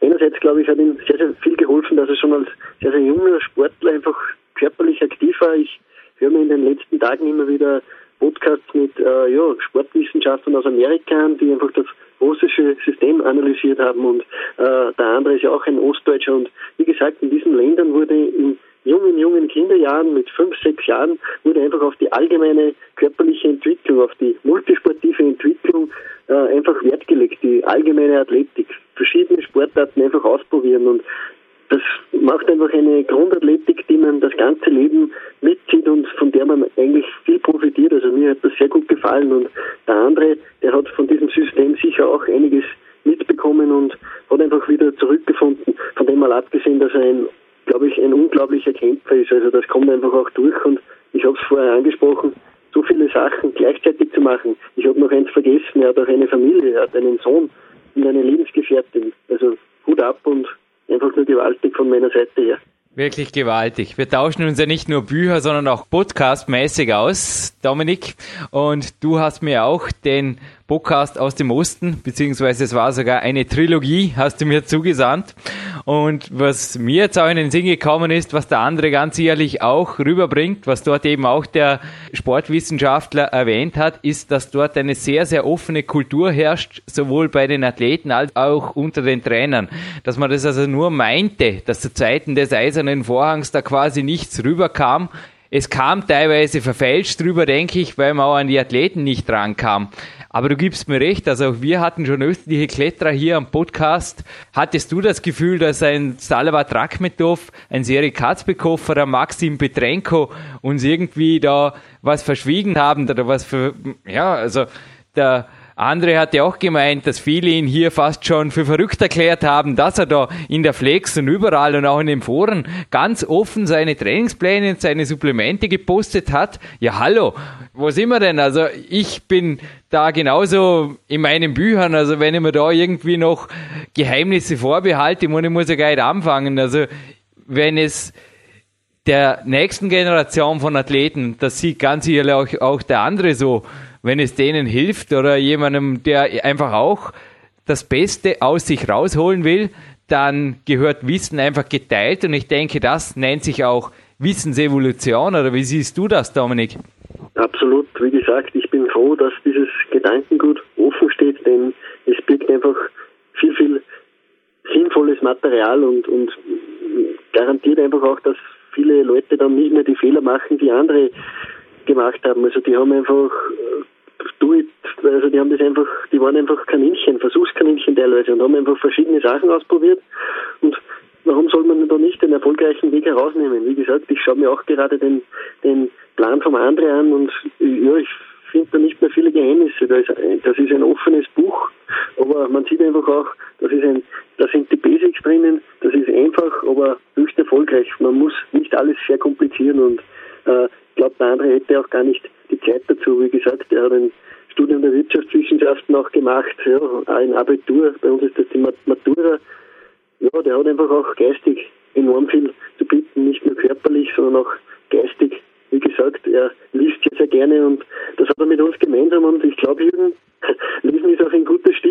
einerseits, glaube ich, hat ihm sehr, sehr viel geholfen, dass er schon als sehr, sehr junger Sportler einfach körperlich aktiv war. Ich höre mir in den letzten Tagen immer wieder Podcasts mit äh, ja, Sportwissenschaftlern aus Amerika an, die einfach das russische System analysiert haben und äh, der andere ist ja auch ein Ostdeutscher und wie gesagt, in diesen Ländern wurde in jungen, jungen Kinderjahren mit fünf, sechs Jahren wurde einfach auf die allgemeine körperliche Entwicklung, auf die multisportive Entwicklung äh, einfach Wert gelegt, die allgemeine Athletik, verschiedene Sportarten einfach ausprobieren und das macht einfach eine Grundathletik, die man das ganze Leben mitzieht und von der man eigentlich viel profitiert. Also mir hat das sehr gut gefallen und der andere, der hat von diesem System sicher auch einiges mitbekommen und hat einfach wieder zurückgefunden. Von dem mal abgesehen, dass er ein, glaube ich, ein unglaublicher Kämpfer ist. Also das kommt einfach auch durch und ich habe es vorher angesprochen, so viele Sachen gleichzeitig zu machen. Ich habe noch eins vergessen, er hat auch eine Familie, er hat einen Sohn und eine Lebensgefährtin. Also Hut ab und einfach nur gewaltig von meiner Seite her. Wirklich gewaltig. Wir tauschen uns ja nicht nur Bücher, sondern auch Podcast-mäßig aus, Dominik. Und du hast mir auch den Podcast aus dem Osten, beziehungsweise es war sogar eine Trilogie, hast du mir zugesandt. Und was mir jetzt auch in den Sinn gekommen ist, was der andere ganz sicherlich auch rüberbringt, was dort eben auch der Sportwissenschaftler erwähnt hat, ist, dass dort eine sehr, sehr offene Kultur herrscht, sowohl bei den Athleten als auch unter den Trainern. Dass man das also nur meinte, dass zu Zeiten des Eisernen Vorhangs da quasi nichts rüberkam, es kam teilweise verfälscht drüber, denke ich, weil man auch an die Athleten nicht rankam. Aber du gibst mir recht, also auch wir hatten schon östliche Kletterer hier am Podcast. Hattest du das Gefühl, dass ein Salvat Rakhmetov, ein Seri Katzbekow oder Maxim Petrenko uns irgendwie da was verschwiegen haben oder was für, ja, also der andere hat ja auch gemeint, dass viele ihn hier fast schon für verrückt erklärt haben, dass er da in der Flex und überall und auch in den Foren ganz offen seine Trainingspläne und seine Supplemente gepostet hat. Ja, hallo, wo sind wir denn? Also ich bin da genauso in meinen Büchern, also wenn ich mir da irgendwie noch Geheimnisse vorbehalte, ich muss ja gar nicht anfangen. Also wenn es der nächsten Generation von Athleten, das sieht ganz sicherlich auch, auch der andere so, wenn es denen hilft oder jemandem, der einfach auch das Beste aus sich rausholen will, dann gehört Wissen einfach geteilt. Und ich denke, das nennt sich auch Wissensevolution. Oder wie siehst du das, Dominik? Absolut, wie gesagt, ich bin froh, dass dieses Gedankengut offen steht, denn es birgt einfach viel, viel sinnvolles Material und, und garantiert einfach auch, dass viele Leute dann nicht mehr die Fehler machen, die andere gemacht haben. Also die haben einfach do it, also die haben das einfach, die waren einfach Kaninchen, Versuchskaninchen teilweise und haben einfach verschiedene Sachen ausprobiert und warum soll man da nicht den erfolgreichen Weg herausnehmen? Wie gesagt, ich schaue mir auch gerade den, den Plan vom Andre an und ja, ich finde da nicht mehr viele Geheimnisse. Das ist, das ist ein offenes Buch, aber man sieht einfach auch, das ist ein, da sind die Basics drinnen, das ist einfach, aber höchst erfolgreich. Man muss nicht alles sehr komplizieren und äh, ich glaube, der andere hätte auch gar nicht die Zeit dazu. Wie gesagt, er hat ein Studium der Wirtschaftswissenschaften auch gemacht, ja, ein Abitur, bei uns ist das die Matura. Ja, der hat einfach auch geistig enorm viel zu bieten, nicht nur körperlich, sondern auch geistig. Wie gesagt, er liest ja sehr gerne und das hat er mit uns gemeinsam und ich glaube, Jürgen, [laughs] Lesen ist auch ein gutes uns.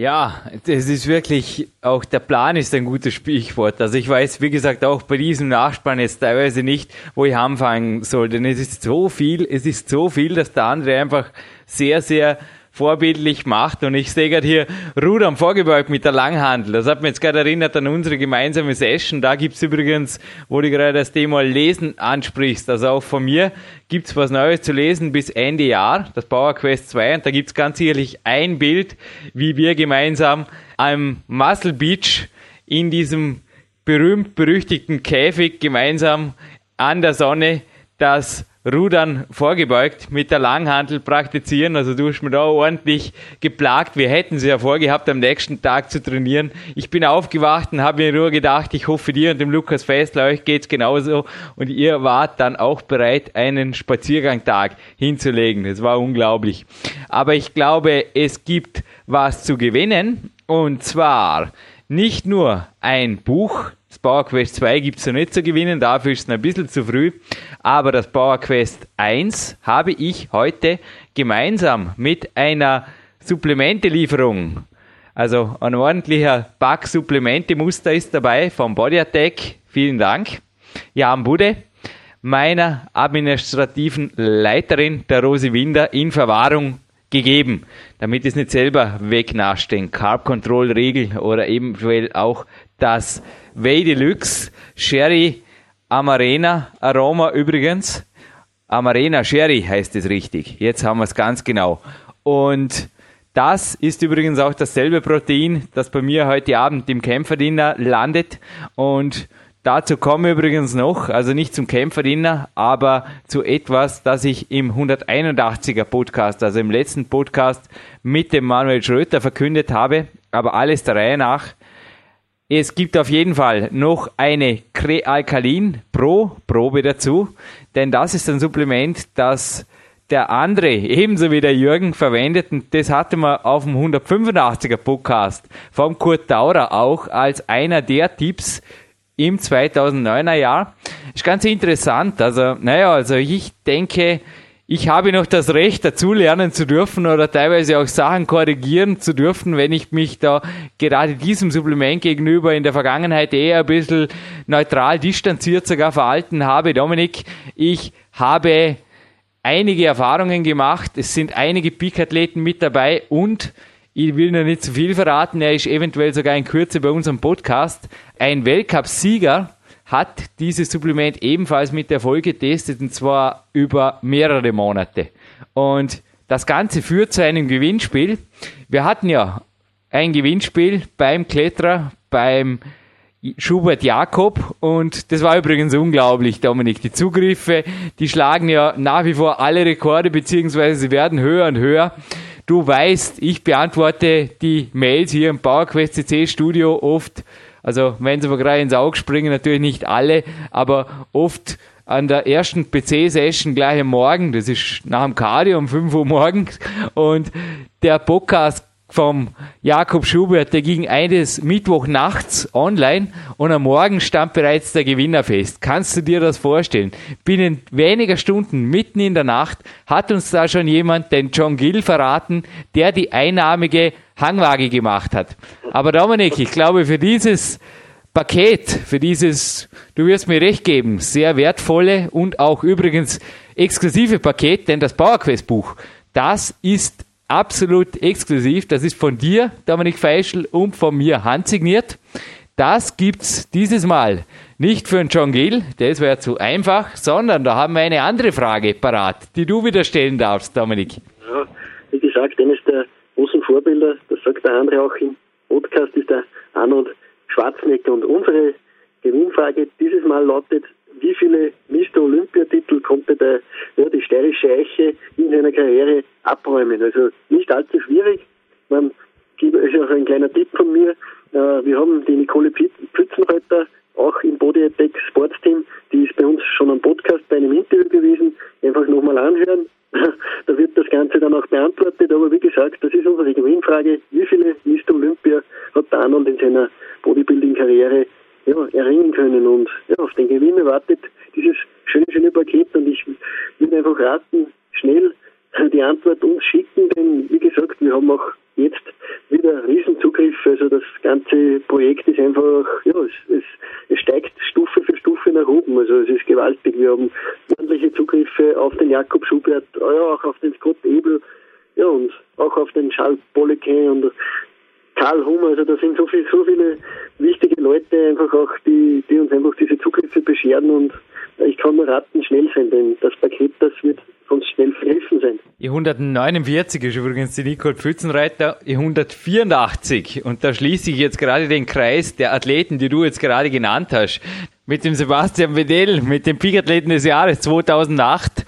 Ja, das ist wirklich, auch der Plan ist ein gutes Sprichwort. Also ich weiß, wie gesagt, auch bei diesem Nachspann jetzt teilweise nicht, wo ich anfangen soll. Denn es ist so viel, es ist so viel, dass der andere einfach sehr, sehr vorbildlich macht. Und ich sehe gerade hier Rudern vorgebeugt mit der Langhandel. Das hat mich jetzt gerade erinnert an unsere gemeinsame Session. Da gibt's übrigens, wo du gerade das Thema Lesen ansprichst, also auch von mir gibt's was Neues zu lesen bis Ende Jahr, das Power Quest 2. Und da gibt's ganz sicherlich ein Bild, wie wir gemeinsam am Muscle Beach in diesem berühmt-berüchtigten Käfig gemeinsam an der Sonne das Rudern vorgebeugt mit der Langhandel praktizieren. Also du hast mir da ordentlich geplagt. Wir hätten sie ja vorgehabt, am nächsten Tag zu trainieren. Ich bin aufgewacht und habe mir nur gedacht, ich hoffe dir und dem Lukas Festler, euch geht's genauso. Und ihr wart dann auch bereit, einen Spaziergangtag hinzulegen. Das war unglaublich. Aber ich glaube, es gibt was zu gewinnen. Und zwar nicht nur ein Buch, das Power Quest 2 gibt es noch nicht zu gewinnen, dafür ist es ein bisschen zu früh. Aber das Power Quest 1 habe ich heute gemeinsam mit einer Supplementelieferung. Also ein ordentlicher Pack Supplemente-Muster ist dabei vom Body Attack. Vielen Dank. Jan Bude, meiner administrativen Leiterin der Rose Winder in Verwahrung gegeben, damit es nicht selber wegnascht, den Carb Control Regel oder eventuell auch das Way Deluxe Sherry Amarena Aroma übrigens. Amarena Sherry heißt es richtig. Jetzt haben wir es ganz genau. Und Das ist übrigens auch dasselbe Protein, das bei mir heute Abend im Kämpferdiener landet. Und dazu komme ich übrigens noch, also nicht zum Kämpferdiener, aber zu etwas, das ich im 181er Podcast, also im letzten Podcast mit dem Manuel Schröter verkündet habe. Aber alles der Reihe nach. Es gibt auf jeden Fall noch eine Krealkalin Pro Probe dazu, denn das ist ein Supplement, das der andere, ebenso wie der Jürgen, verwendet und das hatte man auf dem 185er Podcast vom Kurt Daurer auch als einer der Tipps im 2009er Jahr. Ist ganz interessant, also naja, also ich denke, ich habe noch das Recht, dazulernen zu dürfen oder teilweise auch Sachen korrigieren zu dürfen, wenn ich mich da gerade diesem Supplement gegenüber in der Vergangenheit eher ein bisschen neutral distanziert sogar verhalten habe. Dominik, ich habe einige Erfahrungen gemacht. Es sind einige Peak-Athleten mit dabei und ich will noch nicht zu viel verraten. Er ist eventuell sogar in Kürze bei unserem Podcast. Ein Weltcup-Sieger hat dieses Supplement ebenfalls mit Erfolg getestet und zwar über mehrere Monate. Und das Ganze führt zu einem Gewinnspiel. Wir hatten ja ein Gewinnspiel beim Kletterer, beim Schubert Jakob und das war übrigens unglaublich, Dominik. Die Zugriffe, die schlagen ja nach wie vor alle Rekorde, beziehungsweise sie werden höher und höher. Du weißt, ich beantworte die Mails hier im PowerQuest CC Studio oft also wenn sie mir gerade ins Auge springen, natürlich nicht alle, aber oft an der ersten PC-Session gleich am Morgen, das ist nach dem Cardio um 5 Uhr morgens und der Podcast vom Jakob Schubert, der ging eines Mittwoch nachts online und am Morgen stand bereits der Gewinner fest. Kannst du dir das vorstellen? Binnen weniger Stunden, mitten in der Nacht, hat uns da schon jemand den John Gill verraten, der die einnahmige Hangwaage gemacht hat. Aber Dominik, ich glaube, für dieses Paket, für dieses, du wirst mir recht geben, sehr wertvolle und auch übrigens exklusive Paket, denn das PowerQuest Buch, das ist absolut exklusiv. Das ist von dir, Dominik Feischl, und von mir handsigniert. Das gibt's dieses Mal nicht für einen John Gill, das wäre zu einfach, sondern da haben wir eine andere Frage parat, die du wieder stellen darfst, Dominik. Ja, wie gesagt, eines der großen Vorbilder, das sagt der andere auch im Podcast, ist der Arnold Schwarzenegger. Und unsere Gewinnfrage dieses Mal lautet, wie viele Mr. Olympiatitel konnte der, ja, die steirische Eiche in seiner Karriere abräumen? Also nicht allzu schwierig. Man gibt es auch ein kleiner Tipp von mir. Äh, wir haben die Nicole Pützenreiter auch im Body Attack Sportsteam. Die ist bei uns schon am Podcast bei einem Interview gewesen. Einfach nochmal anhören. [laughs] da wird das Ganze dann auch beantwortet. Aber wie gesagt, das ist unsere Gewinnfrage. Wie viele Mr. Olympia hat der Arnold in seiner Bodybuilding-Karriere ja, erringen können? Und ja, auf den Gewinn wartet dieses schöne, schöne Paket. Und ich würde einfach raten, schnell die Antwort uns schicken, denn wie gesagt, wir haben auch jetzt wieder Riesenzugriffe. Also das ganze Projekt ist einfach, ja, es, es, es steigt Stufe für Stufe nach oben. Also es ist gewaltig. Wir haben ordentliche Zugriffe auf den Jakob Schubert, ja, auch auf den Scott Ebel, ja, und auch auf den Charles Bollequin und Karl Hummer, also da sind so, viel, so viele wichtige Leute einfach auch, die, die uns einfach diese Zugriffe bescheren und ich kann nur raten, schnell sein, denn das Paket, das wird uns schnell verhelfen sein. Die 149 ist übrigens die Nicole Pfützenreiter, die 184 und da schließe ich jetzt gerade den Kreis der Athleten, die du jetzt gerade genannt hast, mit dem Sebastian Wedell, mit dem Peak-Athleten des Jahres 2008,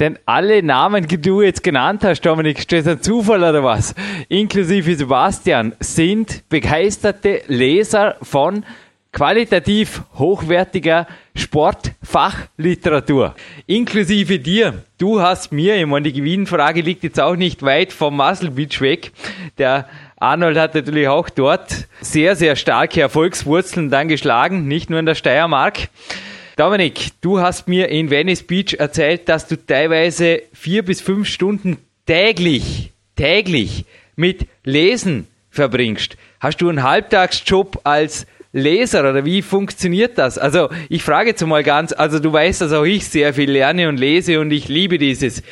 denn alle Namen, die du jetzt genannt hast, Dominik, ist das ein Zufall oder was? Inklusive Sebastian, sind begeisterte Leser von qualitativ hochwertiger Sportfachliteratur. Inklusive dir. Du hast mir, ich meine, die Gewinnfrage liegt jetzt auch nicht weit vom Muscle Beach weg. Der Arnold hat natürlich auch dort sehr, sehr starke Erfolgswurzeln dann geschlagen, nicht nur in der Steiermark. Dominik, du hast mir in Venice Beach erzählt, dass du teilweise vier bis fünf Stunden täglich, täglich mit Lesen verbringst. Hast du einen Halbtagsjob als Leser oder wie funktioniert das? Also ich frage jetzt mal ganz, also du weißt, dass auch ich sehr viel lerne und lese und ich liebe dieses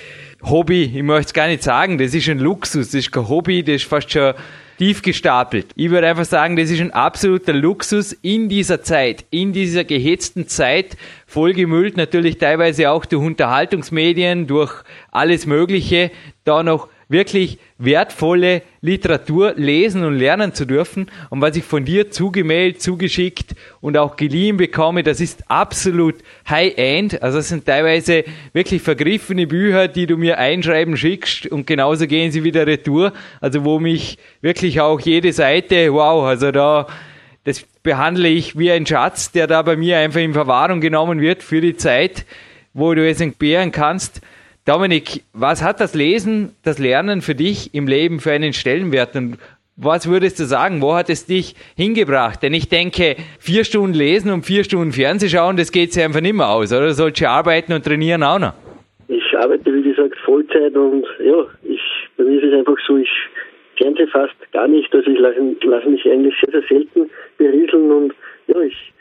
Hobby. Ich möchte es gar nicht sagen, das ist ein Luxus, das ist kein Hobby, das ist fast schon tief gestapelt. Ich würde einfach sagen, das ist ein absoluter Luxus in dieser Zeit, in dieser gehetzten Zeit, vollgemüllt natürlich teilweise auch durch Unterhaltungsmedien, durch alles Mögliche, da noch wirklich wertvolle Literatur lesen und lernen zu dürfen. Und was ich von dir zugemeldet, zugeschickt und auch geliehen bekomme, das ist absolut High-End. Also es sind teilweise wirklich vergriffene Bücher, die du mir einschreiben schickst und genauso gehen sie wieder retour. Also wo mich wirklich auch jede Seite, wow, also da, das behandle ich wie ein Schatz, der da bei mir einfach in Verwahrung genommen wird für die Zeit, wo du es entbehren kannst. Dominik, was hat das Lesen, das Lernen für dich im Leben für einen Stellenwert? Und was würdest du sagen? Wo hat es dich hingebracht? Denn ich denke, vier Stunden lesen und vier Stunden Fernsehen schauen, das geht sich einfach nicht mehr aus, oder? Du arbeiten und trainieren auch noch? Ich arbeite, wie gesagt, Vollzeit und ja, ich, bei mir ist es einfach so, ich fernsehe fast gar nicht. Also ich lasse, lasse mich eigentlich sehr, sehr selten berieseln und ja, ich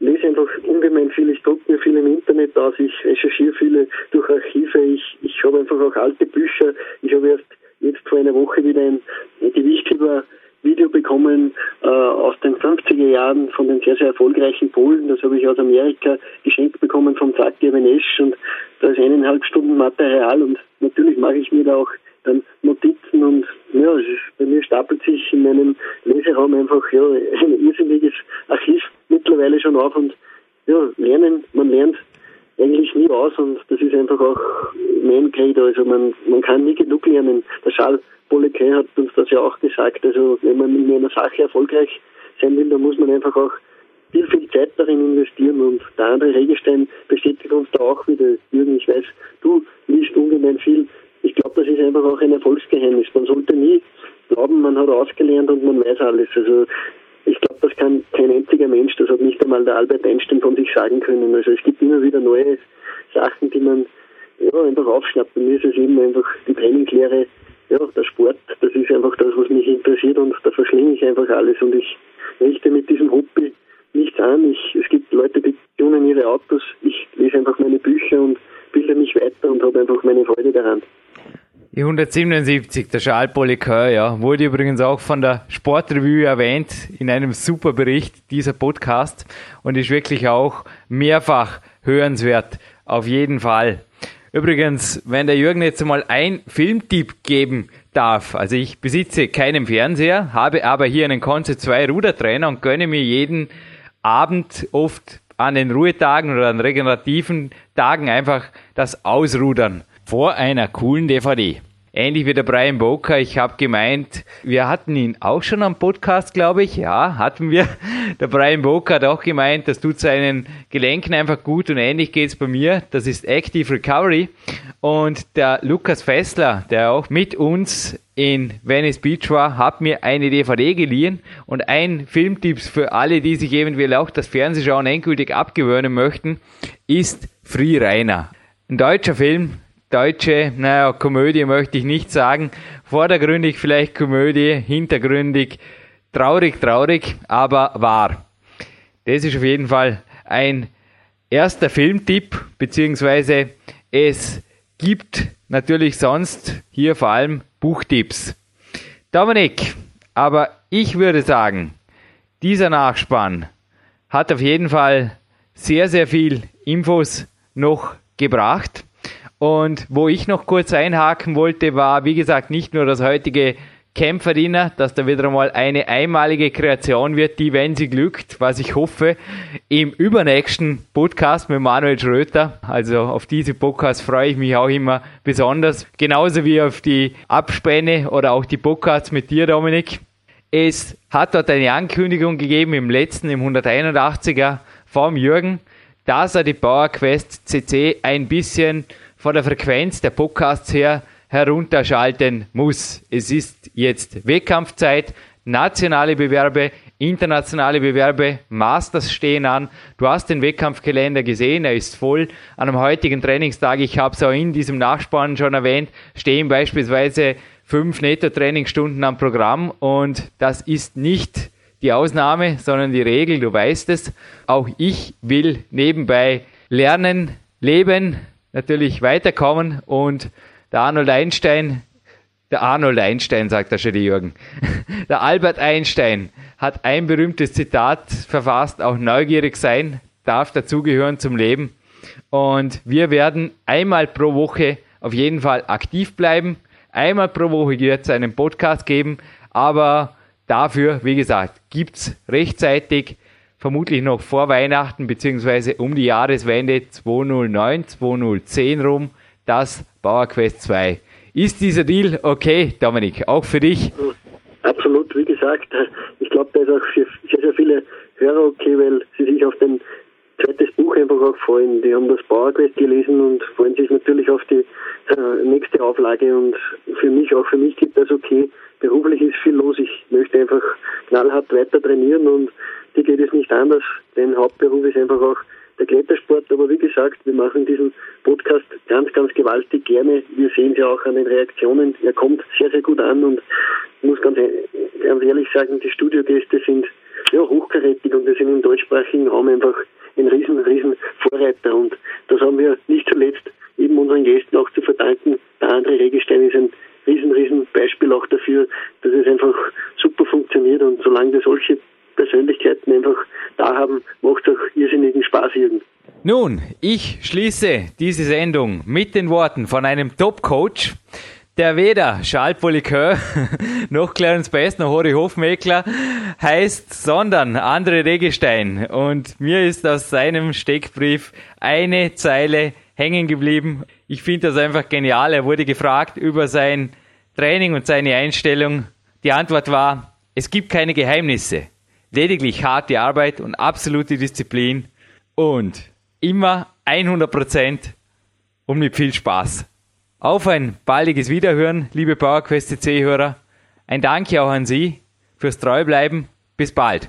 lese einfach ungemein viel, ich drucke mir viel im Internet aus, ich recherchiere viele durch Archive, ich, ich habe einfach auch alte Bücher. Ich habe erst jetzt vor einer Woche wieder ein Gewichtheber Video bekommen äh, aus den 50er Jahren von den sehr, sehr erfolgreichen Polen. Das habe ich aus Amerika geschenkt bekommen vom Zaki Benesch und da ist eineinhalb Stunden Material und natürlich mache ich mir da auch dann Notizen und ja, bei mir stapelt sich in meinem Leseraum einfach ja, ein irrsinniges Archiv mittlerweile schon auf und ja, lernen, man lernt eigentlich nie aus und das ist einfach auch mein Credo. Also man, man kann nie genug lernen. Der Charles Bollequin hat uns das ja auch gesagt. Also wenn man in einer Sache erfolgreich sein will, dann muss man einfach auch viel, viel Zeit darin investieren und der andere Regelstein bestätigt uns da auch wieder. Jürgen, ich weiß, du liest ungemein viel. Ich glaube, das ist einfach auch ein Erfolgsgeheimnis. Man sollte nie glauben, man hat ausgelernt und man weiß alles. Also ich glaube, das kann kein einziger Mensch, das hat nicht einmal der Albert Einstein von sich sagen können. Also es gibt immer wieder neue Sachen, die man ja, einfach aufschnappt. Bei mir ist es eben einfach die Trainingslehre, ja, der Sport, das ist einfach das, was mich interessiert und da verschlinge ich einfach alles und ich richte mit diesem Hobby nichts an. Ich, es gibt Leute, die tunen ihre Autos, ich lese einfach meine Bücher und bilde mich weiter und habe einfach meine Freude daran. Die 177, der Charles Polycœur, ja, wurde übrigens auch von der Sportrevue erwähnt in einem super Bericht dieser Podcast und ist wirklich auch mehrfach hörenswert, auf jeden Fall. Übrigens, wenn der Jürgen jetzt mal ein Filmtipp geben darf, also ich besitze keinen Fernseher, habe aber hier einen Conce 2 Rudertrainer und gönne mir jeden Abend oft an den Ruhetagen oder an regenerativen Tagen einfach das Ausrudern vor einer coolen DVD. Ähnlich wie der Brian Boker. Ich habe gemeint, wir hatten ihn auch schon am Podcast, glaube ich. Ja, hatten wir. Der Brian Boker hat auch gemeint, das tut seinen Gelenken einfach gut und ähnlich geht es bei mir. Das ist Active Recovery. Und der Lukas Fessler, der auch mit uns in Venice Beach war, hat mir eine DVD geliehen und ein Filmtipps für alle, die sich eventuell auch das Fernsehschauen endgültig abgewöhnen möchten, ist Free Rainer. Ein deutscher Film, deutsche, naja, Komödie möchte ich nicht sagen. Vordergründig vielleicht Komödie, hintergründig traurig, traurig, aber wahr. Das ist auf jeden Fall ein erster Filmtipp, beziehungsweise es gibt natürlich sonst hier vor allem Buchtipps. Dominik, aber ich würde sagen, dieser Nachspann hat auf jeden Fall sehr, sehr viel Infos noch gebracht. Und wo ich noch kurz einhaken wollte, war, wie gesagt, nicht nur das heutige Kämpferdiener, dass da wieder einmal eine einmalige Kreation wird, die, wenn sie glückt, was ich hoffe, im übernächsten Podcast mit Manuel Schröter. Also auf diese Podcast freue ich mich auch immer besonders. Genauso wie auf die Abspänne oder auch die Podcasts mit dir, Dominik. Es hat dort eine Ankündigung gegeben im letzten, im 181er vom Jürgen, dass er die PowerQuest CC ein bisschen von der Frequenz der Podcasts her herunterschalten muss. Es ist jetzt Wettkampfzeit, nationale Bewerbe, internationale Bewerbe, Masters stehen an. Du hast den Wettkampfkalender gesehen, er ist voll. An einem heutigen Trainingstag, ich habe es auch in diesem Nachspann schon erwähnt, stehen beispielsweise fünf Netto-Trainingsstunden am Programm und das ist nicht die Ausnahme, sondern die Regel, du weißt es. Auch ich will nebenbei lernen, leben, natürlich weiterkommen und der Arnold Einstein, der Arnold Einstein, sagt der schon die Jürgen, [laughs] der Albert Einstein hat ein berühmtes Zitat verfasst, auch neugierig sein darf dazugehören zum Leben. Und wir werden einmal pro Woche auf jeden Fall aktiv bleiben, Einmal pro Woche wird es einen Podcast geben, aber dafür, wie gesagt, gibt's rechtzeitig, vermutlich noch vor Weihnachten beziehungsweise um die Jahreswende 2009, 2010 rum, das PowerQuest 2. Ist dieser Deal okay, Dominik, auch für dich? Absolut, wie gesagt, ich glaube, da ist auch für sehr, sehr viele Hörer okay, weil sie sich auf den zweites Buch einfach auch freuen. Die haben das PowerQuest gelesen und freuen sich natürlich auf die äh, nächste Auflage und für mich, auch für mich gibt das okay. Beruflich ist viel los. Ich möchte einfach knallhart weiter trainieren und die geht es nicht anders. Denn Hauptberuf ist einfach auch der Klettersport. Aber wie gesagt, wir machen diesen Podcast ganz, ganz gewaltig gerne. Wir sehen es ja auch an den Reaktionen. Er kommt sehr, sehr gut an und ich muss ganz, ganz ehrlich sagen, die Studiogäste sind ja, hochkarätig und wir sind im deutschsprachigen Raum einfach ein riesen, riesen Vorreiter. Und das haben wir nicht zuletzt eben unseren Gästen auch zu verdanken. Der andere Regestein ist ein riesen, riesen Beispiel auch dafür, dass es einfach super funktioniert und solange wir solche Persönlichkeiten einfach da haben, macht auch irrsinnigen Spaß irgend. Nun, ich schließe diese Sendung mit den Worten von einem Top-Coach, der weder Charles Polikör [laughs] noch Clarence Best noch Hori Hofmeckler heißt, sondern André Regestein. Und mir ist aus seinem Steckbrief eine Zeile hängen geblieben. Ich finde das einfach genial. Er wurde gefragt über sein Training und seine Einstellung. Die Antwort war, es gibt keine Geheimnisse. Lediglich harte Arbeit und absolute Disziplin und immer 100 Prozent und mit viel Spaß. Auf ein baldiges Wiederhören, liebe PowerQuest CC-Hörer. Ein Danke auch an Sie fürs Treubleiben. Bis bald.